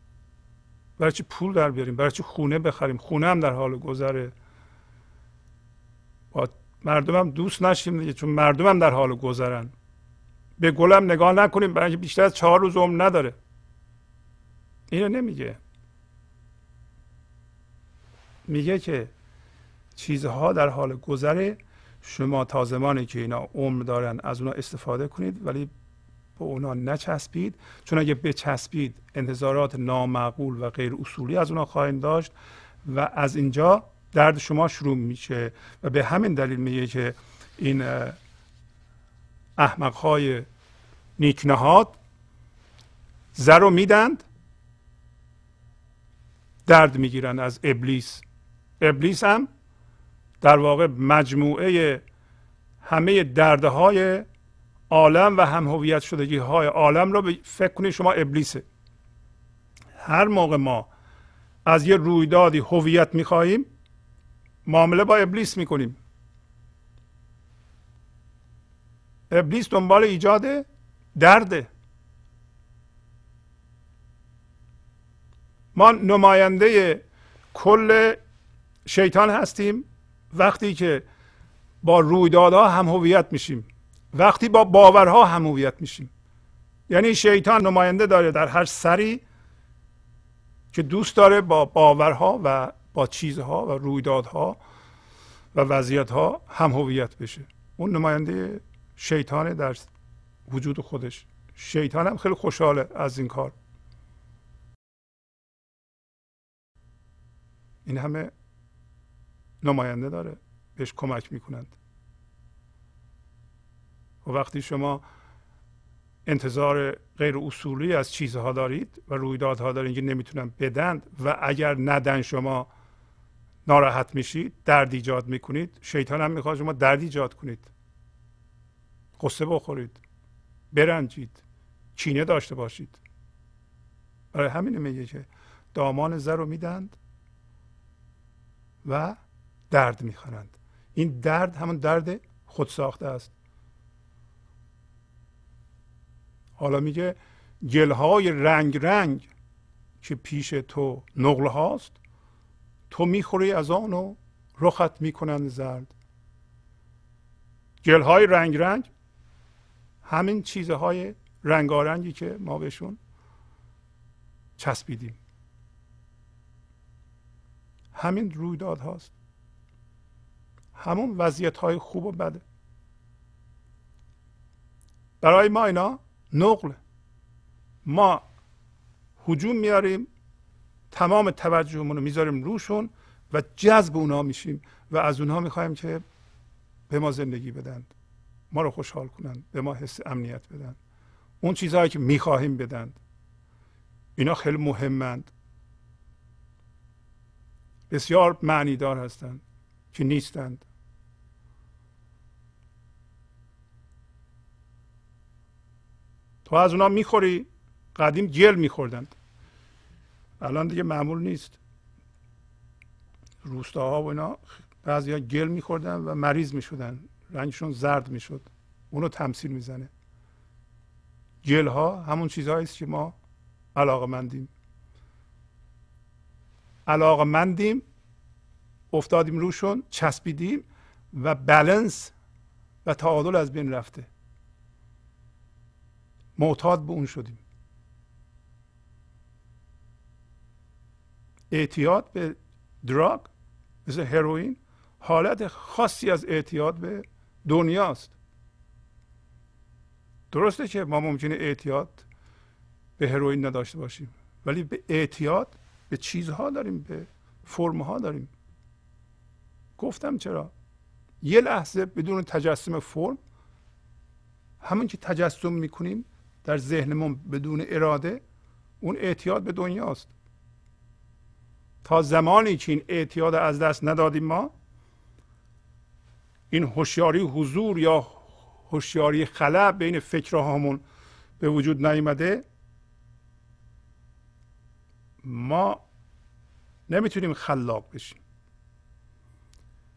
برای چی پول در بیاریم؟ برای چی خونه بخریم؟ خونه هم در حال گذره. با مردم هم دوست نشیم دیگه چون مردم هم در حال گذرن. به گلم نگاه نکنیم برای بیشتر از چهار روز عمر نداره. اینو نمیگه. میگه که چیزها در حال گذره. شما تا زمانی که اینا عمر دارن از اونا استفاده کنید ولی به اونا نچسبید. چون اگه بچسبید انتظارات نامعقول و غیر اصولی از اونا خواهید داشت و از اینجا درد شما شروع میشه و به همین دلیل میگه که این احمق های نیکنهاد زر رو میدند درد می‌گیرن از ابلیس. ابلیس هم در واقع مجموعه همه دردهای عالم و هم هویت شدگی های عالم رو فکر کنید شما ابلیسه. هر موقع ما از یه رویدادی هویت می‌خواهیم معامله با ابلیس می‌کنیم. ابلیس دنبال ایجاد درده ما نماینده کل شیطان هستیم وقتی که با رویدادها هم هویت میشیم. وقتی با باورها هم هویت میشیم. یعنی شیطان نماینده داره در هر سری که دوست داره با باورها و با چیزها و رویدادها و وضعیتها هم هویت بشه. اون نماینده شیطان در وجود خودش. شیطان هم خیلی خوشحاله از این کار. این همه نماینده داره بهش کمک می‌کنند. و وقتی شما انتظار غیر اصولی از چیزها دارید و رویدادها دارید که نمی‌تونن بدند و اگر ندن شما ناراحت میشید درد ایجاد می‌کنید شیطان هم می‌خواد شما درد ایجاد کنید. قصه بخورید برنجید چینه داشته باشید. برای همین میگه که دامان زر رو میدند و درد می‌خوانند این درد همون درد خود ساخته است. حالا میگه گلهای رنگ رنگ که پیش تو نقل هاست تو می‌خوری از آن و رخت می‌کنند زرد. گلهای رنگ رنگ همین چیزهای رنگارنگی که ما بهشون چسبیدیم. همین رویداد هاست. همون وضعیت های خوب و بده برای ما اینا نقل. ما حجوم میاریم تمام توجهمون رو می‌ذاریم روشون و جذب اونا میشیم و از اونها می‌خوایم که به ما زندگی بدند ما رو خوشحال کنند به ما حس امنیت بدن اون چیزهایی که می‌خواهیم بدند اینا خیلی مهمند. بسیار معنیدار هستند که نیستند. تو از اونا می‌خوری؟ قدیم گل میخوردند الان دیگه معمول نیست. روستاها و اینا بعضی ها گل میخوردن و مریض می‌شدن. رنگشون زرد می‌شد. اونو تمثیل می‌زنه. گل ها همون چیزهایی است که ما علاقه مندیم علاقه مندیم افتادیم روشون چسبیدیم و بلنس و تعادل از بین رفته. معتاد به اون شدیم. اعتیاد به دراگ مثل هروئین حالت خاصی از اعتیاد به دنیاست. درسته که ما ممکنه اعتیاد به هروئین نداشته باشیم ولی به اعتیاد به چیزها داریم به فرمها داریم. گفتم چرا؟ یه لحظه بدون تجسم فرم همون که تجسم می‌کنیم در ذهنمون بدون اراده اون اعتیاد به دنیاست. تا زمانی که این اعتیاد از دست ندادیم ما این هوشیاری حضور یا هوشیاری خلا بین فکرهامون به وجود نیامده ما نمی‌تونیم خلاق بشیم.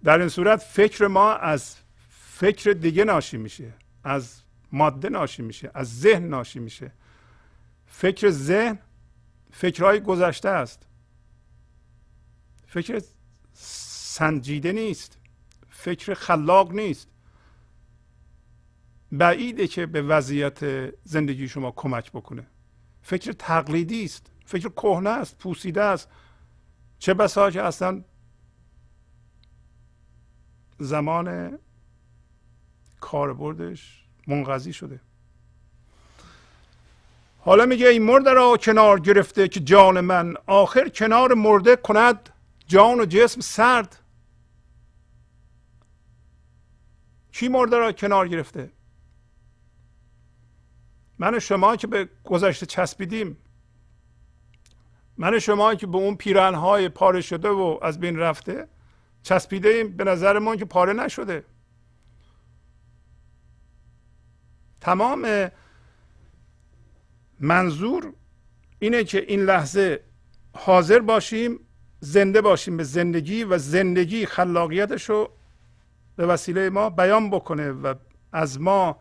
در این صورت فکر ما از فکر دیگه ناشی میشه از ماده ناشی میشه از ذهن ناشی میشه. فکر ذهن فکرهای گذشته است. فکر سنجیده نیست. فکر خلاق نیست. بعیده که به وضعیت زندگی شما کمک بکنه. فکر تقلیدی است. فکر کهنه است پوسیده است. چه بسا که اصلا زمان کاربردش منقضی شده. حالا میگه این مرده را کنار گرفته که جان من. آخر کنار مرده کند جان و جسم سرد. کی مرده را کنار گرفته؟ من شما که به گذشته چسبیدیم. من شما که به اون پیرنهای پاره شده و از بین رفته چسبیده ایم به نظر ما که پاره نشده. تمام منظور اینه که این لحظه حاضر باشیم زنده باشیم به زندگی و زندگی خلاقیتش رو به وسیله ما بیان بکنه و از ما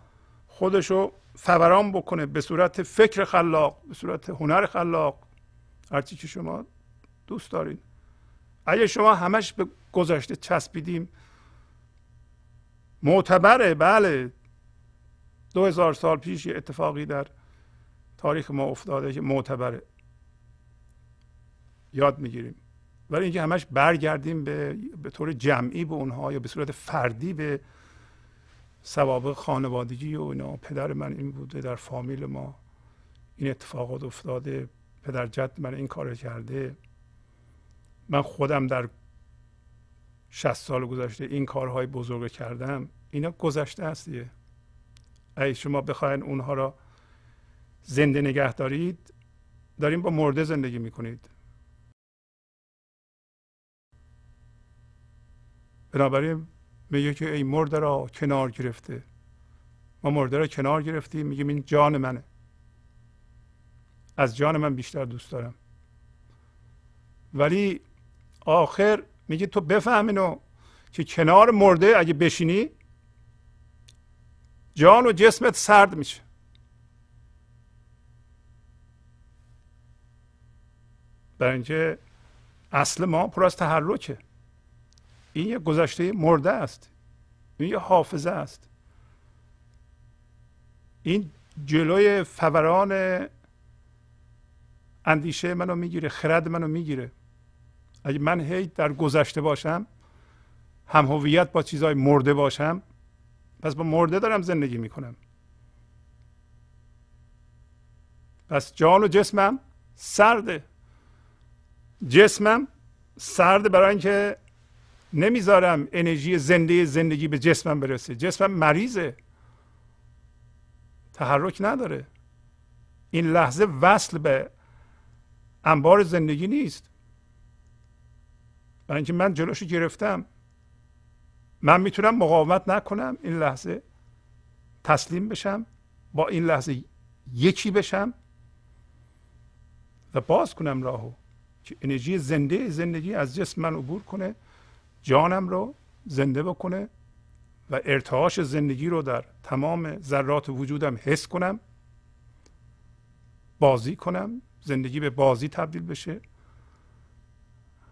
خودش رو فوران بکنه به صورت فکر خلاق به صورت هنر خلاق. هرچی که شما دوست دارید اگه شما همش به گذشته چسبیدیم معتبره بله. دو هزار سال پیش یه اتفاقی در تاریخ ما افتاده که معتبره. یاد می‌گیریم. ولی اینکه همش برگردیم به به طور جمعی به اونها یا به صورت فردی به سوابق خانوادگی و اینا. پدر من این بوده در فامیل ما این اتفاقات افتاده پدر جد من این کار کرده. من خودم در 60 سال گذشته این کارهای بزرگ کردم. اینا گذشته است دیگه. اگه شما بخواین اونها را زنده نگه دارید داریم با مرده زندگی می‌کنید. بنابراین میگه که ای مرده را کنار گرفته. ما مرده را کنار گرفتیم میگیم این جان منه. از جان من بیشتر دوست دارم. ولی آخر میگه تو بفهم اینو که کنار مرده اگه بشینی جان و جسمت سرد میشه. برای اینکه اصل ما پر از تحرکه. این یه گذشته مرده است. این یه حافظه است. این جلوی فوران اندیشه منو می‌گیره خرد منو می‌گیره. اگه من هی در گذشته باشم هم هویت با چیزهای مرده باشم پس با مرده دارم زندگی می‌کنم. پس جان و جسمم سرده. جسمم سرده برای اینکه نمی‌ذارم انرژی زنده زندگی به جسمم برسه. جسمم مریضه. تحرک نداره. این لحظه وصل به انبار زندگی نیست. برای اینکه من جلوشو گرفتم. من می‌تونم مقاومت نکنم این لحظه تسلیم بشم با این لحظه یکی بشم و باز کنم راهو که انرژی زنده زندگی از جسم من عبور کنه جانم رو زنده بکنه و ارتعاش زندگی رو در تمام ذرات وجودم حس کنم بازی کنم زندگی به بازی تبدیل بشه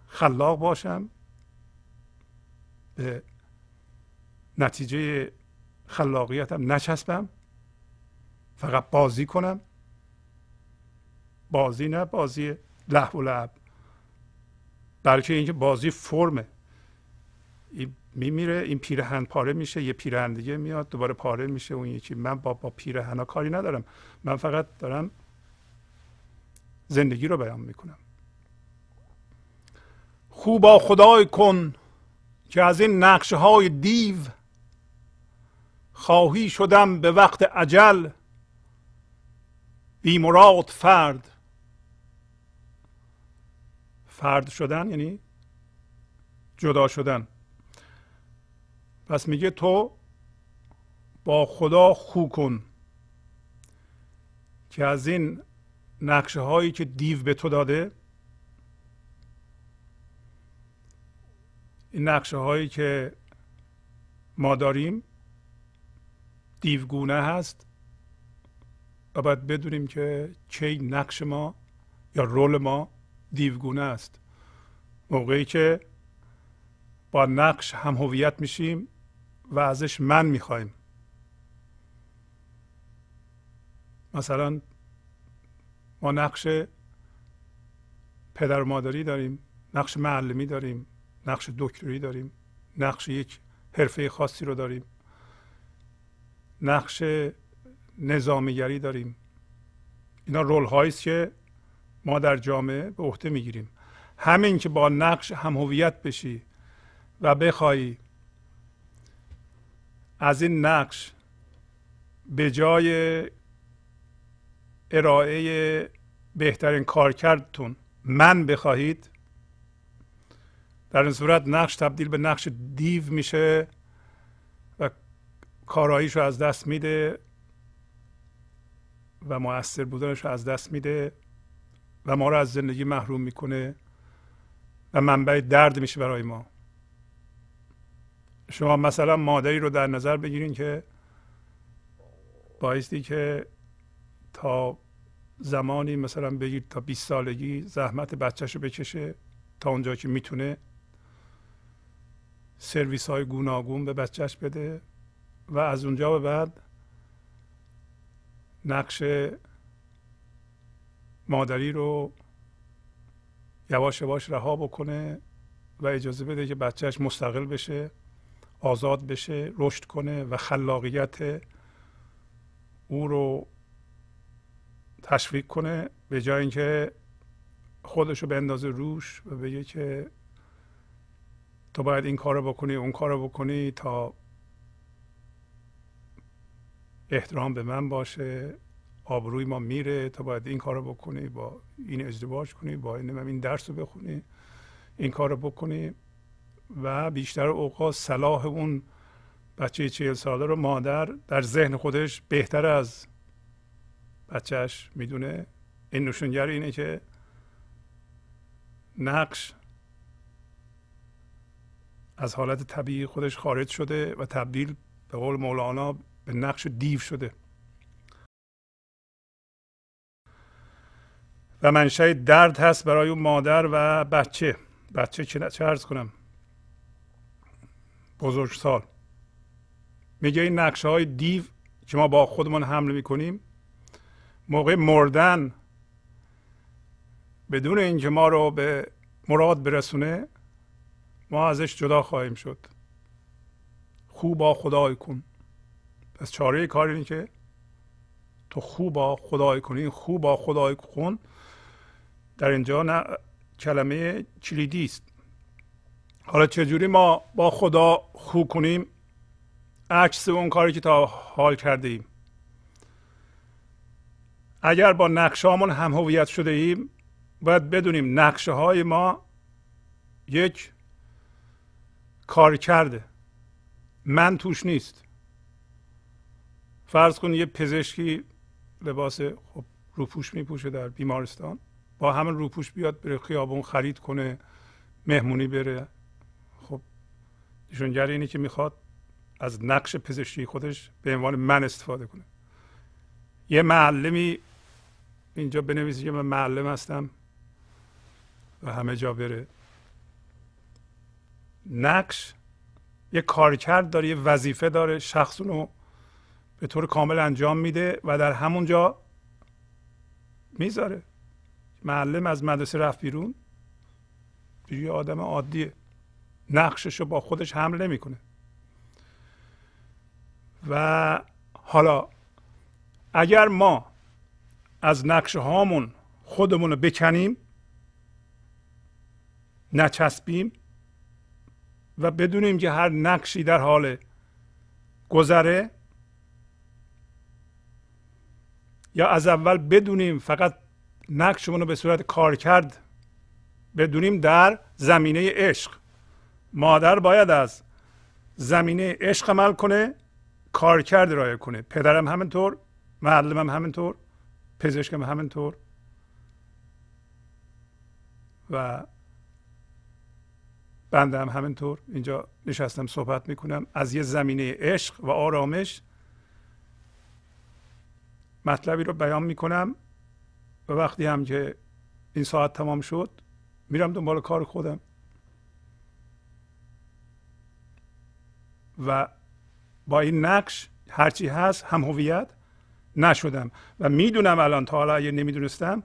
خلاق باشم به نتیجه خلاقیتم نچسبم فقط بازی کنم. بازی نه بازی لحو و لعب. بلکه اینکه بازی فرمه. این میمیره این پیرهن پاره میشه یه پیرهن دیگه میاد دوباره پاره میشه. اون یکی من با با پیرهن کاری ندارم. من فقط دارم زندگی رو بیان می‌کنم. خوبا خدای کن که از این نقشه های دیو خواهی شدم به وقت عجل بی مراد فرد. فرد شدن یعنی جدا شدن. پس میگه تو با خدا خو کن که از این نقشه هایی که دیو به تو داده این نقشه هایی که ما داریم دیوگونه هست و باید بدونیم که چه نقش ما یا رول ما دیوگونه است. موقعی که با نقش هم هویت میشیم و ازش من می‌خوایم. مثلا ما نقش پدر و مادری داریم نقش معلمی داریم نقش دکتری داریم نقش یک حرفه خاصی رو داریم. نقش نظامیگری داریم. اینا رول است که ما در جامعه به عهده می‌گیریم. همین که با نقش هم هویت بشی و بخوای از این نقش به جای ارائه بهترین کارکردتون من بخواهید در این صورت نقش تبدیل به نقش دیو میشه. کاراییش رو از دست میده و موثر بودنش رو از دست میده و ما رو از زندگی محروم می‌کنه و منبع درد میشه برای ما. شما مثلا مادری رو در نظر بگیرین که بایستی که تا زمانی مثلا بگیر تا 20 سالگی زحمت بچهش رو بکشه تا اونجا که می‌تونه سرویس های گوناگون به بچهش بده. و از اونجا به بعد نقش مادری رو یواش یواش رها بکنه و اجازه بده که بچهش مستقل بشه آزاد بشه رشد کنه و خلاقیت او رو تشویق کنه به جای اینکه خودش رو بندازه روش و بگه که تو باید این کار رو بکنی اون کار رو بکنی تا احترام به من باشه. آبروی ما میره تا باید این کار رو بکنی با این ازدواج کنی با این این درس رو بخونی این کار رو بکنی و بیشتر اوقات صلاح اون بچه چهل ساله رو مادر در ذهن خودش بهتر از بچهش می‌دونه. این نشونگر اینه که نقش از حالت طبیعی خودش خارج شده و تبدیل به قول مولانا به نقش دیو شده. و منشأ درد هست برای اون مادر و بچه. بچه چه ارز کنم؟ بزرگسال میگه این نقشه های دیو که ما با خودمون حمله می‌کنیم موقع مردن بدون اینکه ما رو به مراد برسونه ما ازش جدا خواهیم شد. خوب خدای کن. پس چاره کار اینه که تو خوب خدای کنی خوب خدای کن. در اینجا نه کلمه کلیدی است. حالا چجوری ما با خدا خوب کنیم؟ عکس اون کاری که تا حال کرده ایم. اگر با نقشه همون هم هویت شده ایم باید بدونیم نقشه های ما یک کار کرده من توش نیست. فرض کن یه پزشکی لباس خب روپوش میپوشه در بیمارستان با همون روپوش بیاد بره خیابون خرید کنه مهمونی بره. خب نشونگر اینه که می‌خواد از نقش پزشکی خودش به عنوان من استفاده کنه. یه معلمی اینجا بنویسی که من معلم هستم و همه جا بره. نقش یه کارکرد داره یه وظیفه داره شخص رو به طور کامل انجام میده و در همونجا می‌ذاره معلم از مدرسه رفت بیرون. یه آدم عادیه. نقشش رو با خودش حمل نمی‌کنه. و حالا اگر ما از نقشه هامون خودمون رو بکنیم نچسبیم و بدونیم که هر نقشی در حال گذره یا از اول بدونیم فقط نقشمون رو به صورت کار کرد بدونیم در زمینه عشق. مادر باید از زمینه عشق عمل کنه کارکرد رایه کنه. پدرم همینطور معلمم همینطور پزشکم همینطور. و بنده هم همینطور. اینجا نشستم صحبت می‌کنم. از یه زمینه عشق و آرامش مطلبی رو بیان می‌کنم. و وقتی هم که این ساعت تمام شد میرم دنبال کار خودم. و با این نقش هرچی هست هم هویت نشدم. و می‌دونم الان تا حالا اگر نمی‌دونستم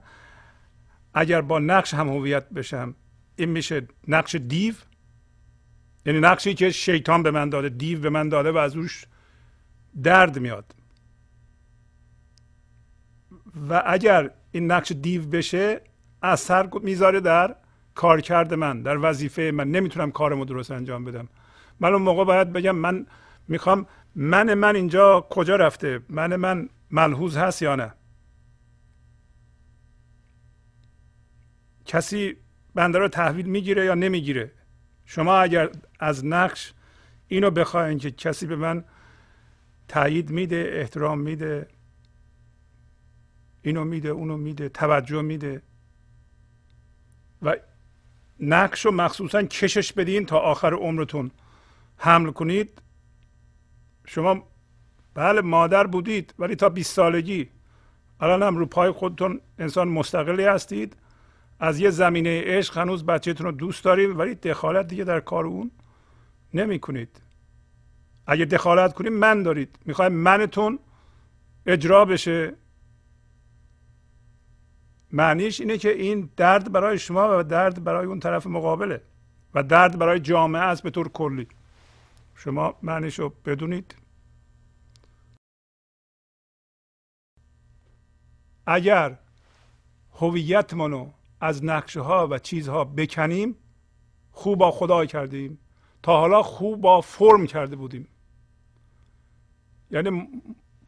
اگر با نقش هم هویت بشم این میشه نقش دیو. یعنی نقشی که شیطان به من داده دیو به من داده و از روش درد میاد. و اگر این نقش دیو بشه اثر می‌ذاره در کارکرد من در وظیفه من. نمی‌تونم کارمو درست انجام بدم. من اون موقع باید بگم من می‌خوام من من اینجا کجا رفته؟ من من ملحوظ هست یا نه؟ کسی بنده رو تحویل می‌گیره یا نمی‌گیره؟ شما اگر از نقش اینو بخواین که کسی به من تایید میده احترام میده اینو میده اونو میده توجه میده. و نقش رو مخصوصا کشش بدین تا آخر عمرتون حمل کنید. شما بله مادر بودید ولی تا 20 سالگی. الان هم رو پای خودتون انسان مستقلی هستید. از یه زمینه عشق هنوز بچهتون رو دوست داریم ولی دخالت دیگه در کار اون نمی کنید اگه دخالت کنید من دارید. می‌خوایم منتون اجرا بشه. معنیش اینه که این درد برای شما و درد برای اون طرف مقابله و درد برای جامعه است به طور کلی. شما معنیش رو بدونید. اگر هویتمونو از نقشه ها و چیزها بکنیم خوب با خدا کردیم. تا حالا خوب با فرم کرده بودیم. یعنی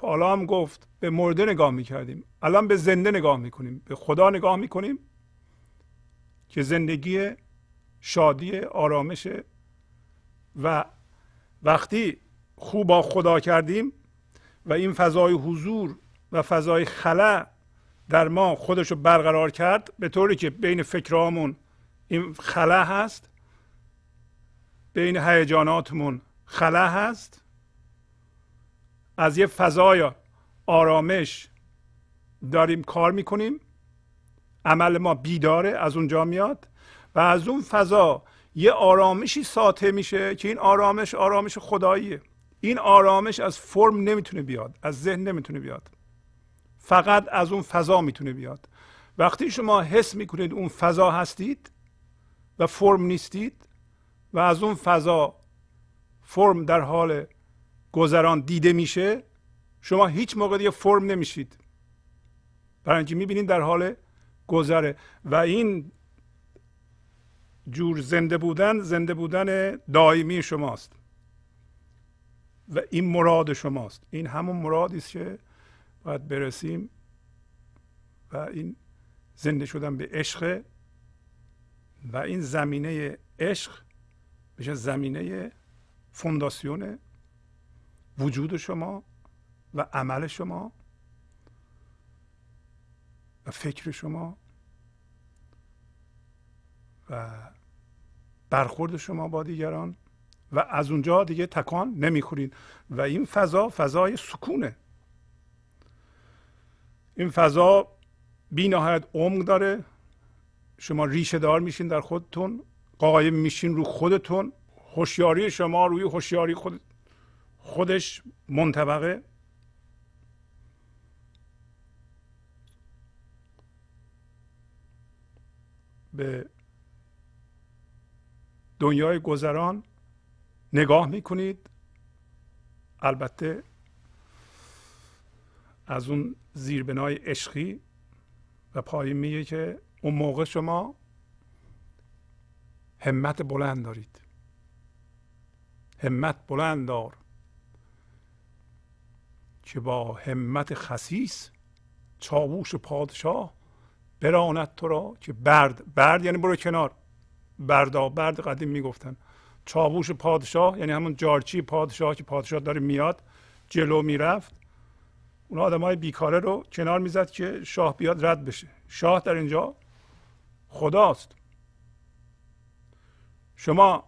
حالا هم گفت به مرده نگاه می‌کردیم. الان به زنده نگاه می‌کنیم. به خدا نگاه می‌کنیم که زندگی شادی آرامش و وقتی خوب با خدا کردیم و این فضای حضور و فضای خلا در ما خودش رو برقرار کرد به طوری که بین فکرامون این خلا هست بین هیجاناتمون خلا هست. از یه فضای آرامش داریم کار می‌کنیم. عمل ما بیداره از اونجا میاد و از اون فضا یه آرامشی ساطع میشه که این آرامش آرامش خداییه. این آرامش از فرم نمی‌تونه بیاد از ذهن نمی‌تونه بیاد. فقط از اون فضا می‌تونه بیاد. وقتی شما حس می‌کنید اون فضا هستید و فرم نیستید و از اون فضا فرم در حال گذران دیده میشه شما هیچ موقع دیگه فرم نمیشید. برای اینکه می‌بینید در حال گذره. و این جور زنده بودن زنده بودن دائمی شماست. و این مراد شماست. این همون مرادی است که باید برسیم و این زنده شدن به عشق و این زمینه عشق میشه زمینه فونداسیون وجود شما و عمل شما و فکر شما و برخورد شما با دیگران و از اونجا دیگه تکان نمی‌خورید. و این فضا فضای سکونه. این فضا بی نهایت عمق داره. شما ریشه دار میشین در خودتون. قایم میشین رو خودتون. هوشیاری شما روی هوشیاری خود خودش منطبقه. به دنیای گذران نگاه می‌کنید. البته از اون زیربنای عشقی و پایین میگه که اون موقع شما همت بلند دارید. همت بلند دار. که با همت خسیس چاووش پادشاه براند تو را که برد برد یعنی برو کنار. بردا برد قدیم می‌گفتن. چاووش پادشاه یعنی همون جارچی پادشاه که پادشاه داره میاد جلو می‌رفت. اون آدم های بیکاره رو کنار می‌زد که شاه بیاد رد بشه. شاه در اینجا خداست. شما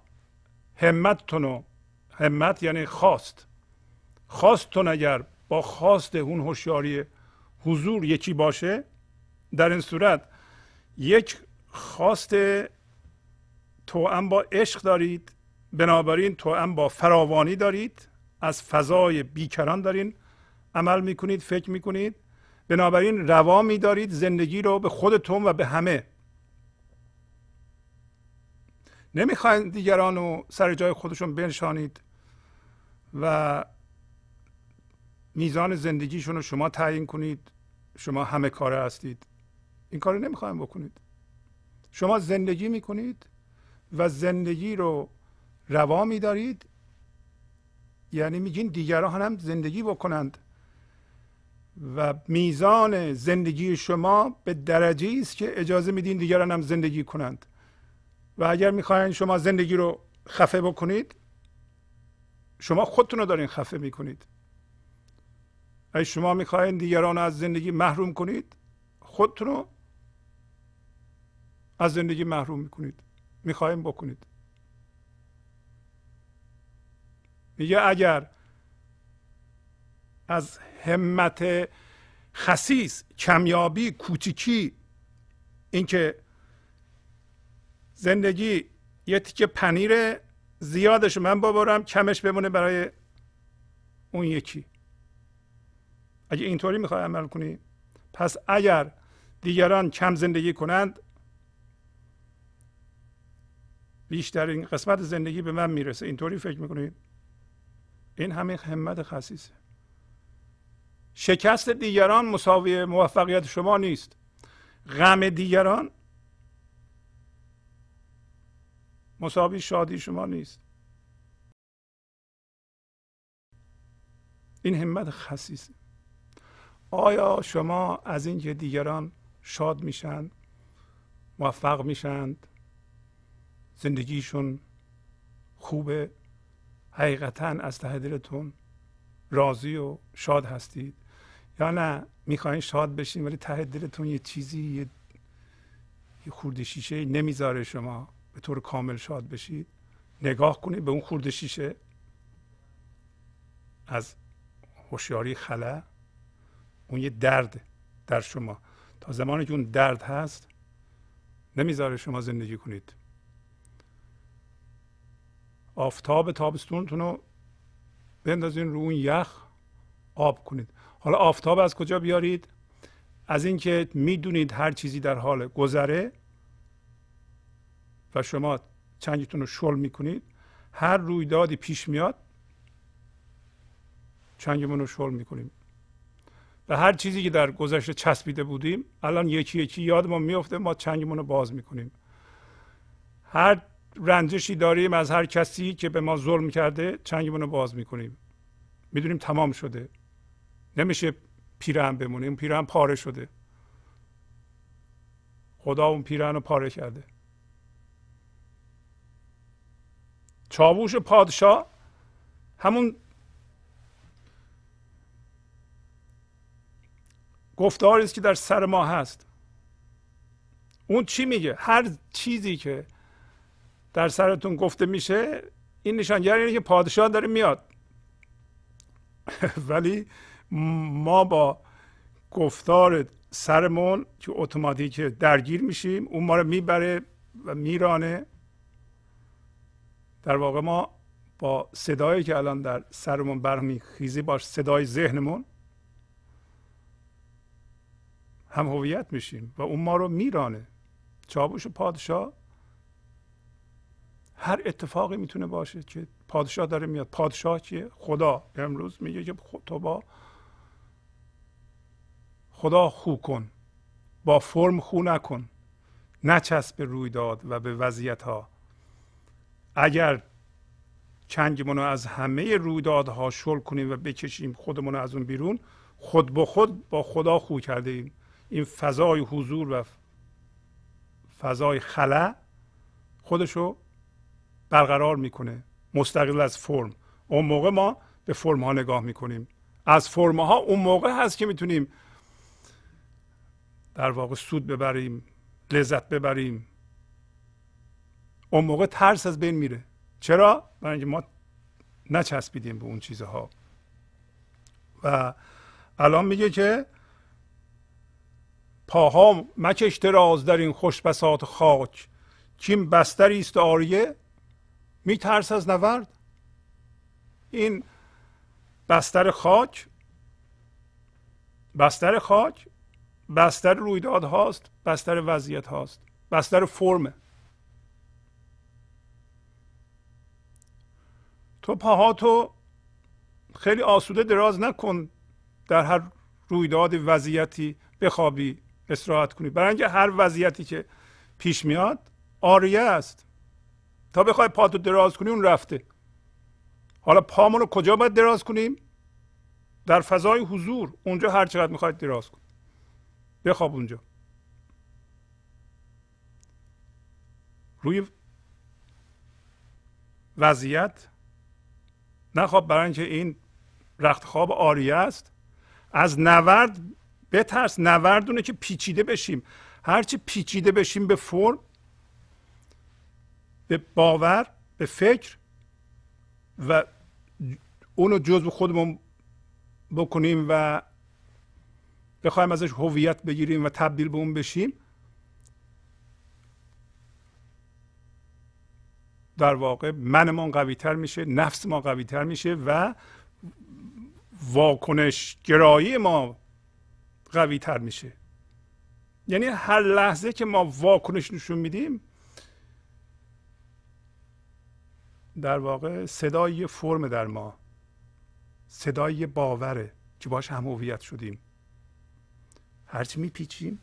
همتتون همت یعنی خواست. خواستتون اگر با خواست اون هوشیاری حضور یکی باشه در این صورت یک خواست توأم با عشق دارید بنابراین توأم با فراوانی دارید از فضای بیکران دارین عمل می‌کنید فکر می‌کنید بنابراین روا میدارید زندگی رو به خودتون و به همه. نمی‌خواین دیگران رو سر جای خودشون بنشانید و میزان زندگیشون رو شما تعیین کنید. شما همه کاره هستید. این کار نمی‌خوایم بکنید. شما زندگی می‌کنید و زندگی رو روا میدارید. یعنی میگین دیگران هم زندگی بکنند. و میزان زندگی شما به درجه است که اجازه میدین دیگران هم زندگی کنند. و اگر می‌خواین شما زندگی رو خفه بکنید شما خودتون رو دارین خفه می‌کنید. اگه شما می‌خواین دیگران از زندگی محروم کنید؟ خودتون رو از زندگی محروم می‌کنید. می‌خوایم بکنید. میگه اگر از همت خسیس کمیابی کوچیکی اینکه زندگی یه تیکه پنیر زیادش من ببرم کمش بمونه برای اون یکی. اگه اینطوری می‌خوای عمل کنی. پس اگر دیگران کم زندگی کنند بیشترین قسمت زندگی به من می‌رسه. اینطوری فکر می‌کنید این همین همت خصیصه. شکست دیگران مساوی موفقیت شما نیست. غم دیگران مساوی شادی شما نیست. این همت خصیصه. آیا شما از اینکه دیگران شاد میشن موفق میشند زندگیشون خوبه حقیقتا از ته دلتون راضی و شاد هستید؟ یا نه می‌خواین شاد بشین ولی ته دلتون یه چیزی یه, یه خورده شیشه نمی‌ذاره شما به طور کامل شاد بشید؟ نگاه کنید به اون خورده شیشه از هوشیاری خلا اون یه درد در شما. تا زمانی که اون درد هست نمی‌ذاره شما زندگی کنید. آفتاب تابستونتون رو بندازین رو اون یخ آب کنید. حالا آفتاب از کجا بیارید؟ از اینکه می‌دونید هر چیزی در حال گذره و شما چنگتون رو شل می‌کنید هر رویدادی پیش میاد چنگمون رو شل می‌کنیم. و هر چیزی که در گذشته چسبیده بودیم الان یکی یکی یادمون میفته ما چنگمون رو باز می‌کنیم. هر رنجشی داریم از هر کسی که به ما ظلم کرده چنگمون رو باز می‌کنیم. می‌دونیم تمام شده. نمیشه پیرهن بمونیم پیرهن پاره شده. خدا اون پیرهن رو پاره کرده. چاووش پادشاه همون گفتاری است که در سر ما هست. اون چی میگه؟ هر چیزی که در سرتون گفته میشه این نشانگر اینه که پادشاه داره میاد. ولی ما با گفتار سرمون که اتوماتیک درگیر میشیم اون ما رو می‌بره و میرانه. در واقع ما با صدایی که الان در سرمون برمیخیزی با صدای ذهنمون هم هویت میشیم و اون ما رو میرانه. چابوش پادشاه هر اتفاقی می‌تونه باشه که پادشاه داره میاد. پادشاه چیه؟ خدا. امروز میگه که تو با خدا خو کن. با فرم خو نکن. نچسب به رویداد و به وضعیت ها اگر چنگمون رو از همه رویدادها شل کنیم و بکشیم خودمون از اون بیرون خود به خود با خدا خو کرده ایم این فضای حضور و فضای خلا خودشو برقرار می‌کنه مستقل از فرم. اون موقع ما به فرم ها نگاه می‌کنیم. از فرم ها اون موقع هست که می‌تونیم در واقع سود ببریم لذت ببریم. اون موقع ترس از بین میره. چرا؟ برای اینکه ما نچسبیدیم به اون چیزها. و الان میگه که پاها مکش دراز در این خوش بساط خاک. کیم بستری است آریه؟ میترس از نورد؟ این بستر خاک؟ بستر خاک؟ بستر رویداد هاست بستر وضعیت هاست. بستر فرمه. تو پاهاتو خیلی آسوده دراز نکن در هر رویداد وضعیتی بخوابی. استراحت کنی. برای اینکه هر وضعیتی که پیش میاد آریه است. تا بخوای پاتو دراز کنی اون رفته. حالا پامون رو کجا باید دراز کنیم؟ در فضای حضور. اونجا هر چقدر می‌خواید دراز کن بخواب اونجا. روی وضعیت. نخواب برای اینکه این رخت خواب آریه است. از نورد بترس نوردونه که پیچیده بشیم. هرچی پیچیده بشیم به فرم به باور به فکر و اونو جزو خودمون بکنیم و بخوایم ازش هویت بگیریم و تبدیل به اون بشیم. در واقع منمان قوی تر میشه نفس ما قوی تر میشه و واکنش گرایی ما قوی تر میشه. یعنی هر لحظه که ما واکنش نشون میدیم در واقع صدای فرم در ما صدای باوره که باش هم هویت شدیم. هرچی میپیچیم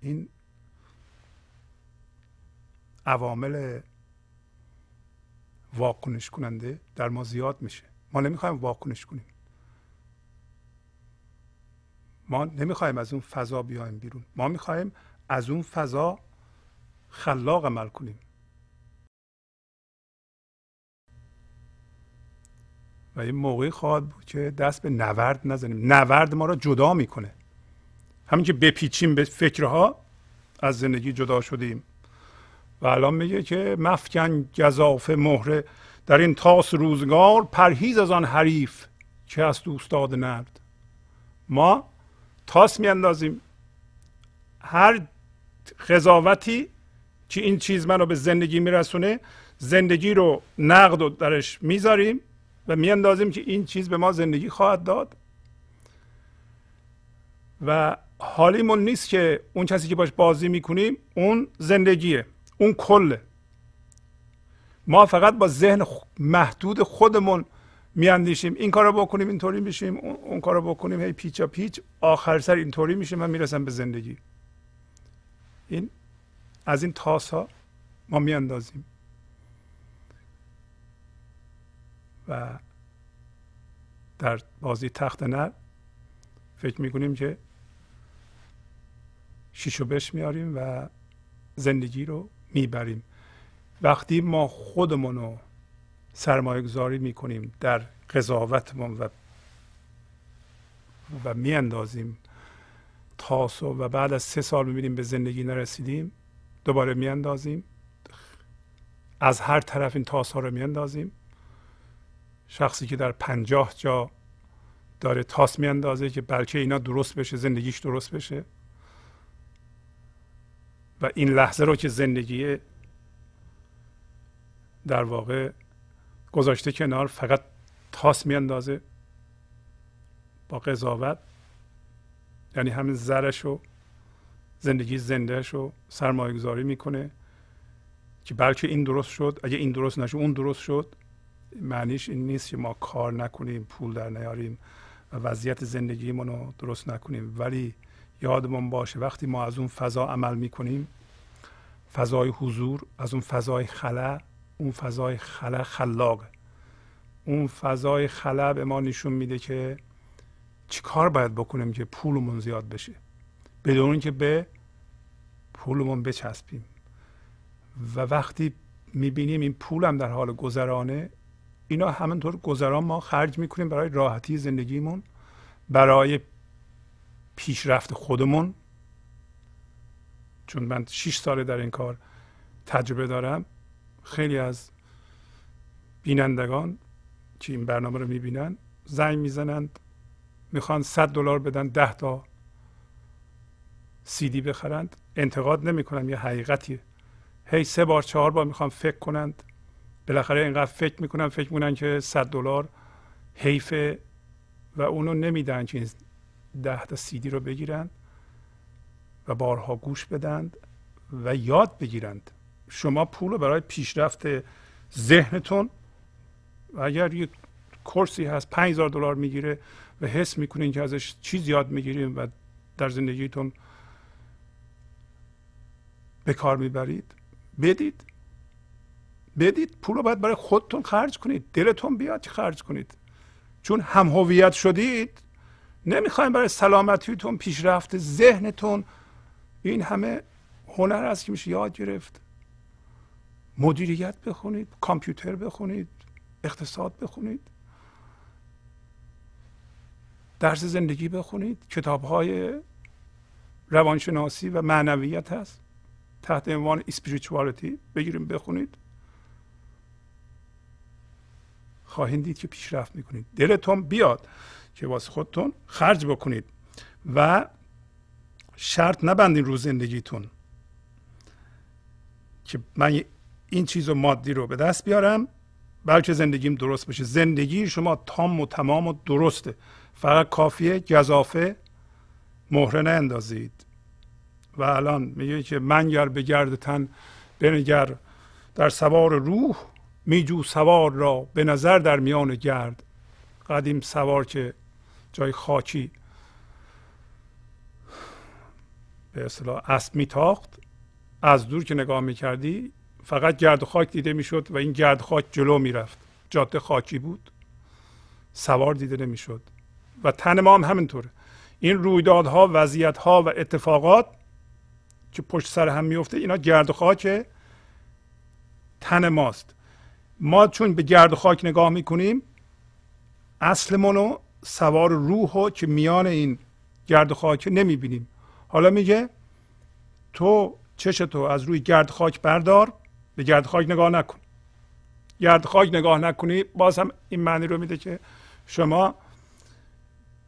این عوامل واکنش کننده در ما زیاد میشه. ما نمی‌خوایم واکنش کنیم. ما نمی‌خوایم از اون فضا بیایم بیرون. ما می‌خوایم از اون فضا خلاق عمل کنیم. و این موقعی خواهد بود که دست به نورد نزنیم. نورد ما را جدا می‌کنه. همین که بپیچیم به فکرها از زندگی جدا شدیم. و الان میگه که مفکن گذاف مهره در این تاس روزگار پرهیز از آن حریف که از دوستاد نرد ما تاس میاندازیم. هر قضاوتی که این چیز منو به زندگی میرسونه زندگی رو نقد و درش می‌ذاریم و میاندازیم که این چیز به ما زندگی خواهد داد. و حالیمون نیست که اون کسی که باش بازی می‌کنیم اون زندگیه اون کله. ما فقط با ذهن محدود خودمون میاندیشیم. این کارو بکنیم اینطوری میشیم اون کارو بکنیم هی پیچا پیچ آخر سر اینطوری میشه من می‌رسم به زندگی. این از این تاس ها ما میاندازیم. و در بازی تخت نر فکر می‌کنیم که شیشو بش میاریم و زندگی رو می‌بریم. وقتی ما خودمون رو سرمایه گذاری می‌کنیم در قضاوتمون و و میاندازیم تاسو و بعد از سه سال می‌بینیم به زندگی نرسیدیم دوباره میاندازیم. از هر طرف این تاس ها رو میاندازیم. شخصی که در پنجاه جا داره تاس میاندازه که بلکه اینا درست بشه زندگیش درست بشه. و این لحظه رو که زندگی در واقع گذاشته کنار فقط تاس میاندازه با قضاوت. یعنی همین زرش و زندگی زندهش رو سرمایه گذاری می‌کنه که بلکه این درست شد. اگه این درست نشد اون درست شد. معنیش این نیست که ما کار نکنیم پول در نیاریم و وضعیت زندگیمون رو درست نکنیم. ولی یادمون باشه وقتی ما از اون فضا عمل می‌کنیم فضای حضور از اون فضای خلا اون فضای خلا خلاق. اون فضای خلا به ما نشون میده که چی کار باید بکنیم که پولمون زیاد بشه. بدون اینکه به پولمون بچسبیم. و وقتی می‌بینیم این پولم در حال گذرانه اینا همینطور گذران ما خرج می‌کنیم برای راحتی زندگیمون برای پیشرفت خودمون. چون من 6 ساله در این کار تجربه دارم. خیلی از بینندگان که این برنامه رو می‌بینن زنگ می‌زنند می‌خوان 100 دلار بدن 10 تا سیدی بخرند. انتقاد نمی‌کنم یه حقیقتیه. هی سه بار چهار بار می‌خوام فکر کنند. بالاخره اینقدر فکر می‌کنن فکر می‌کنن که 100 دلار حیفه و اونو نمیدن که ده تا سیدی رو بگیرند و بارها گوش بدند و یاد بگیرند. شما پول رو برای پیشرفت ذهنتون و اگر یک کورسی هست 5000 دلار می‌گیره و حس می‌کنین که ازش چیز یاد می‌گیریم و در زندگیتون به کار می‌برید بدید. بدید. پول رو باید برای خودتون خرج کنید. دلتون بیاد که خرج کنید. چون هم هویت شدید نمی‌خوایم برای سلامتیتون پیشرفت ذهنتون این همه هنر است که میشه یاد گرفت. مدیریت بخونید کامپیوتر بخونید اقتصاد بخونید. درس زندگی بخونید. کتاب های روانشناسی و معنویت هست. تحت عنوان اسپریچوالتی بگیریم بخونید. خواهید دید که پیشرفت می‌کنید. دلتون بیاد که واسه خودتون خرج بکنید و شرط نبندین رو زندگیتون. که من این چیز مادی رو به دست بیارم. بلکه زندگیم درست بشه. زندگی شما تام و تمام و درسته. فقط کافیه گذافه مهره نندازید. و الان میگه که منگر به گرد تن بنگر در سوار روح میجو سوار را به نظر در میان گرد. قدیم سوار که جای خاکی به اصطلاح اسب میتاخت. از دور که نگاه می‌کردی فقط گرد و خاک دیده می‌شد و این گرد خاک جلو می‌رفت. جاده خاکی بود. سوار دیده نمی‌شد. و تن ما هم همینطوره. این رویدادها وضعیتها و اتفاقات که پشت سر هم میفته اینا گرد و خاک تن ماست. ما چون به گرد و خاک نگاه می‌کنیم اصلمون رو سوار روح که میان این گرد و خاک نمی‌بینیم. حالا میگه تو چشتو از روی گرد خاک بردار به گرد خاک نگاه نکن. گرد خاک نگاه نکنی باز هم این معنی رو میده که شما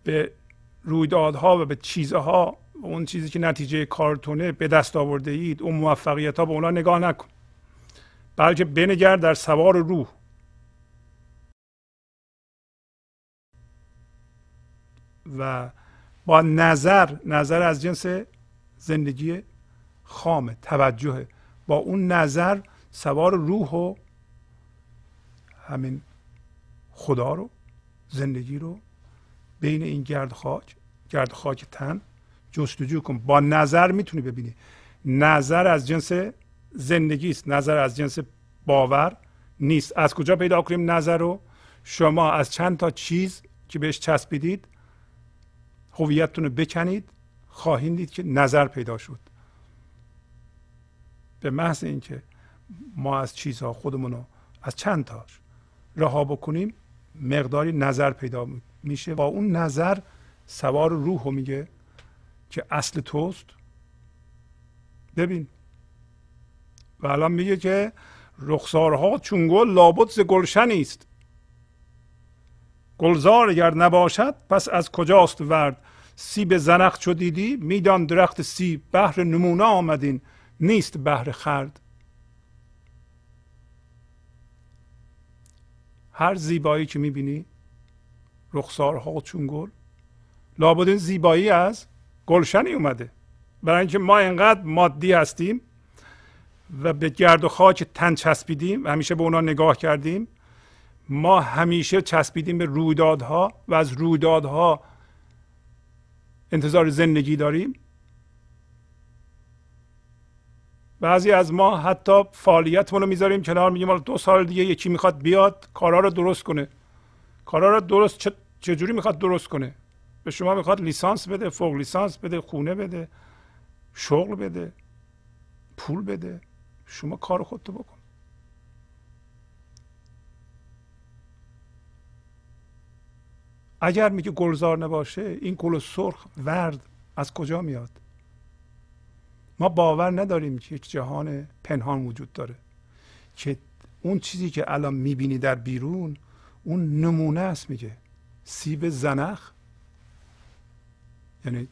به رویدادها و به چیزها و اون چیزی که نتیجه کارتونه به دست آورده اید اون موفقیت ها به اونا نگاه نکن. بلکه بنگر در سوار روح. و با نظر نظر از جنس زندگی خامه توجه. با اون نظر سوار روح و همین خدا رو زندگی رو بین این گرد خاک گرد خاک تن جستجو کن. با نظر می‌تونی ببینی. نظر از جنس زندگی است نظر از جنس باور نیست. از کجا پیدا کنیم نظر رو؟ شما از چند تا چیز که بهش چسبیدید هویتتون رو بکنید خواهید دید که نظر پیدا شد. به محض اینکه ما از چیزها خودمون رو از چند تاش رها بکنیم مقداری نظر پیدا میشه با اون نظر سوار روح رو میگه که اصل توست. ببین. و الان میگه که رخسارها چون گل لابد ز گلشنی است گلزار اگر نباشد پس از کجاست ورد؟ سیب زنخ چو دیدی میدان درخت سیب بهر نمونه آمدین نیست بهر خرد. هر زیبایی که می‌بینی رخسارها چون گل. لابد این زیبایی از گلشنی اومده. برای اینکه ما اینقدر مادی هستیم و به گرد و خاک تن چسبیدیم و همیشه به اونا نگاه کردیم ما همیشه چسبیدیم به رویدادها و از رویدادها انتظار زندگی داریم. بعضی از ما حتی فعالیتمون رو می‌ذاریم کنار میگیم دو سال دیگه یکی می‌خواد بیاد کارا رو درست کنه. کارا رو درست چجوری می‌خواد درست کنه؟ به شما می‌خواد لیسانس بده فوق لیسانس بده خونه بده شغل بده پول بده. شما کار خودتو بکن. اگر میگه گلزار نباشه این گل سرخ ورد از کجا میاد؟ ما باور نداریم که یک جهان پنهان وجود داره. که اون چیزی که الان می‌بینی در بیرون اون نمونه است میگه. سیب زنخ یعنی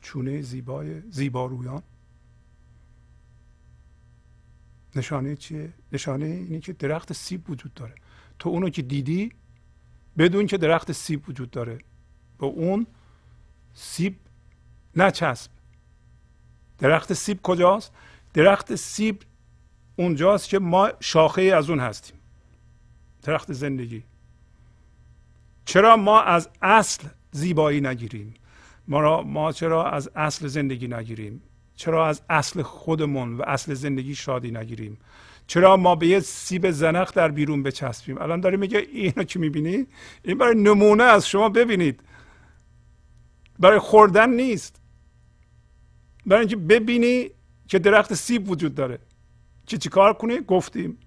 چونه زیبای زیبارویان نشانه چیه؟ نشانه اینه که درخت سیب وجود داره. تو اونو که دیدی بدون که درخت سیب وجود داره به اون سیب نچسب. درخت سیب کجاست؟ درخت سیب اونجاست که ما شاخه از اون هستیم. درخت زندگی. چرا ما از اصل زیبایی نگیریم؟ ما, ما چرا از اصل زندگی نگیریم؟ چرا از اصل خودمون و اصل زندگی شادی نگیریم؟ چرا ما به یه سیب زنخ در بیرون بچسبیم؟ الان داری میگه اینو که می‌بینی؟ این برای نمونه از شما ببینید. برای خوردن نیست. برای اینکه ببینی که درخت سیب وجود داره. چی چی کار کنی؟ گفتیم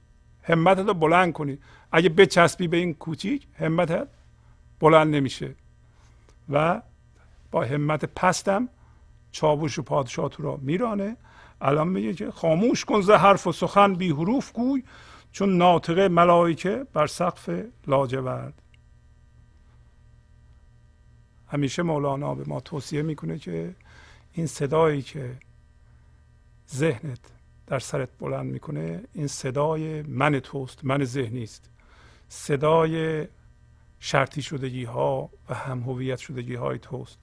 همتت رو بلند کنی. اگه بچسبی به این کوچیک همتت بلند نمیشه. و با همت پستم چاوش و پادشاه تو را میرانه. الان میگه که خاموش کن ز حرف و سخن بی حروف گوی چون ناطقه ملائکه بر سقف لاجورد. همیشه مولانا به ما توصیه می‌کنه که این صدایی که ذهنت در سرت بلند می‌کنه این صدای من توست من ذهنی است. صدای شرطی شدگی ها و هم هویت شدگی های توست.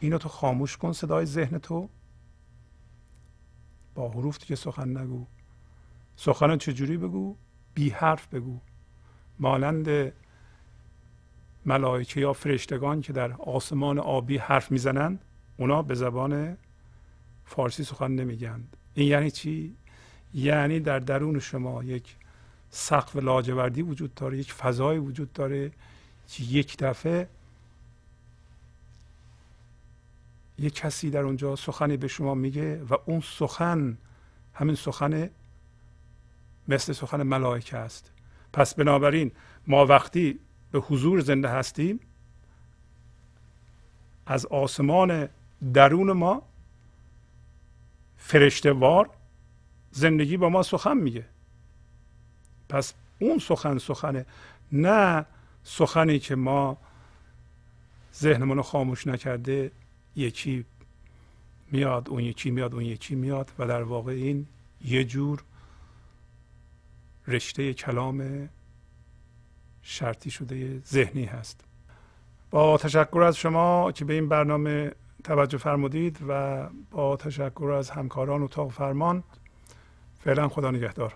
اینو تو خاموش کن صدای ذهن تو. با حروف دیگه سخن نگو. سخن چجوری بگو؟ بی حرف بگو. مانند ملائکه یا فرشتگان که در آسمان آبی حرف می‌زنند اونا به زبان فارسی سخن نمیگند این یعنی چی؟ یعنی در درون شما یک سقف لاجوردی وجود داره یک فضای وجود داره که یک دفعه یک کسی در اونجا سخنی به شما میگه و اون سخن همین سخن مثل سخن ملائکه است. پس بنابراین ما وقتی به حضور زنده هستیم از آسمان درون ما فرشته وار زندگی با ما سخن میگه. پس اون سخن سخنه نه سخنی که ما ذهنمون رو خاموش نکرده یکی میاد اون یکی میاد اون یکی میاد و در واقع این یه جور رشته کلام شرطی شده ذهنی هست. با تشکر از شما که به این برنامه توجه فرمودید و با تشکر از همکاران اتاق فرمان فعلا خدا نگهدار.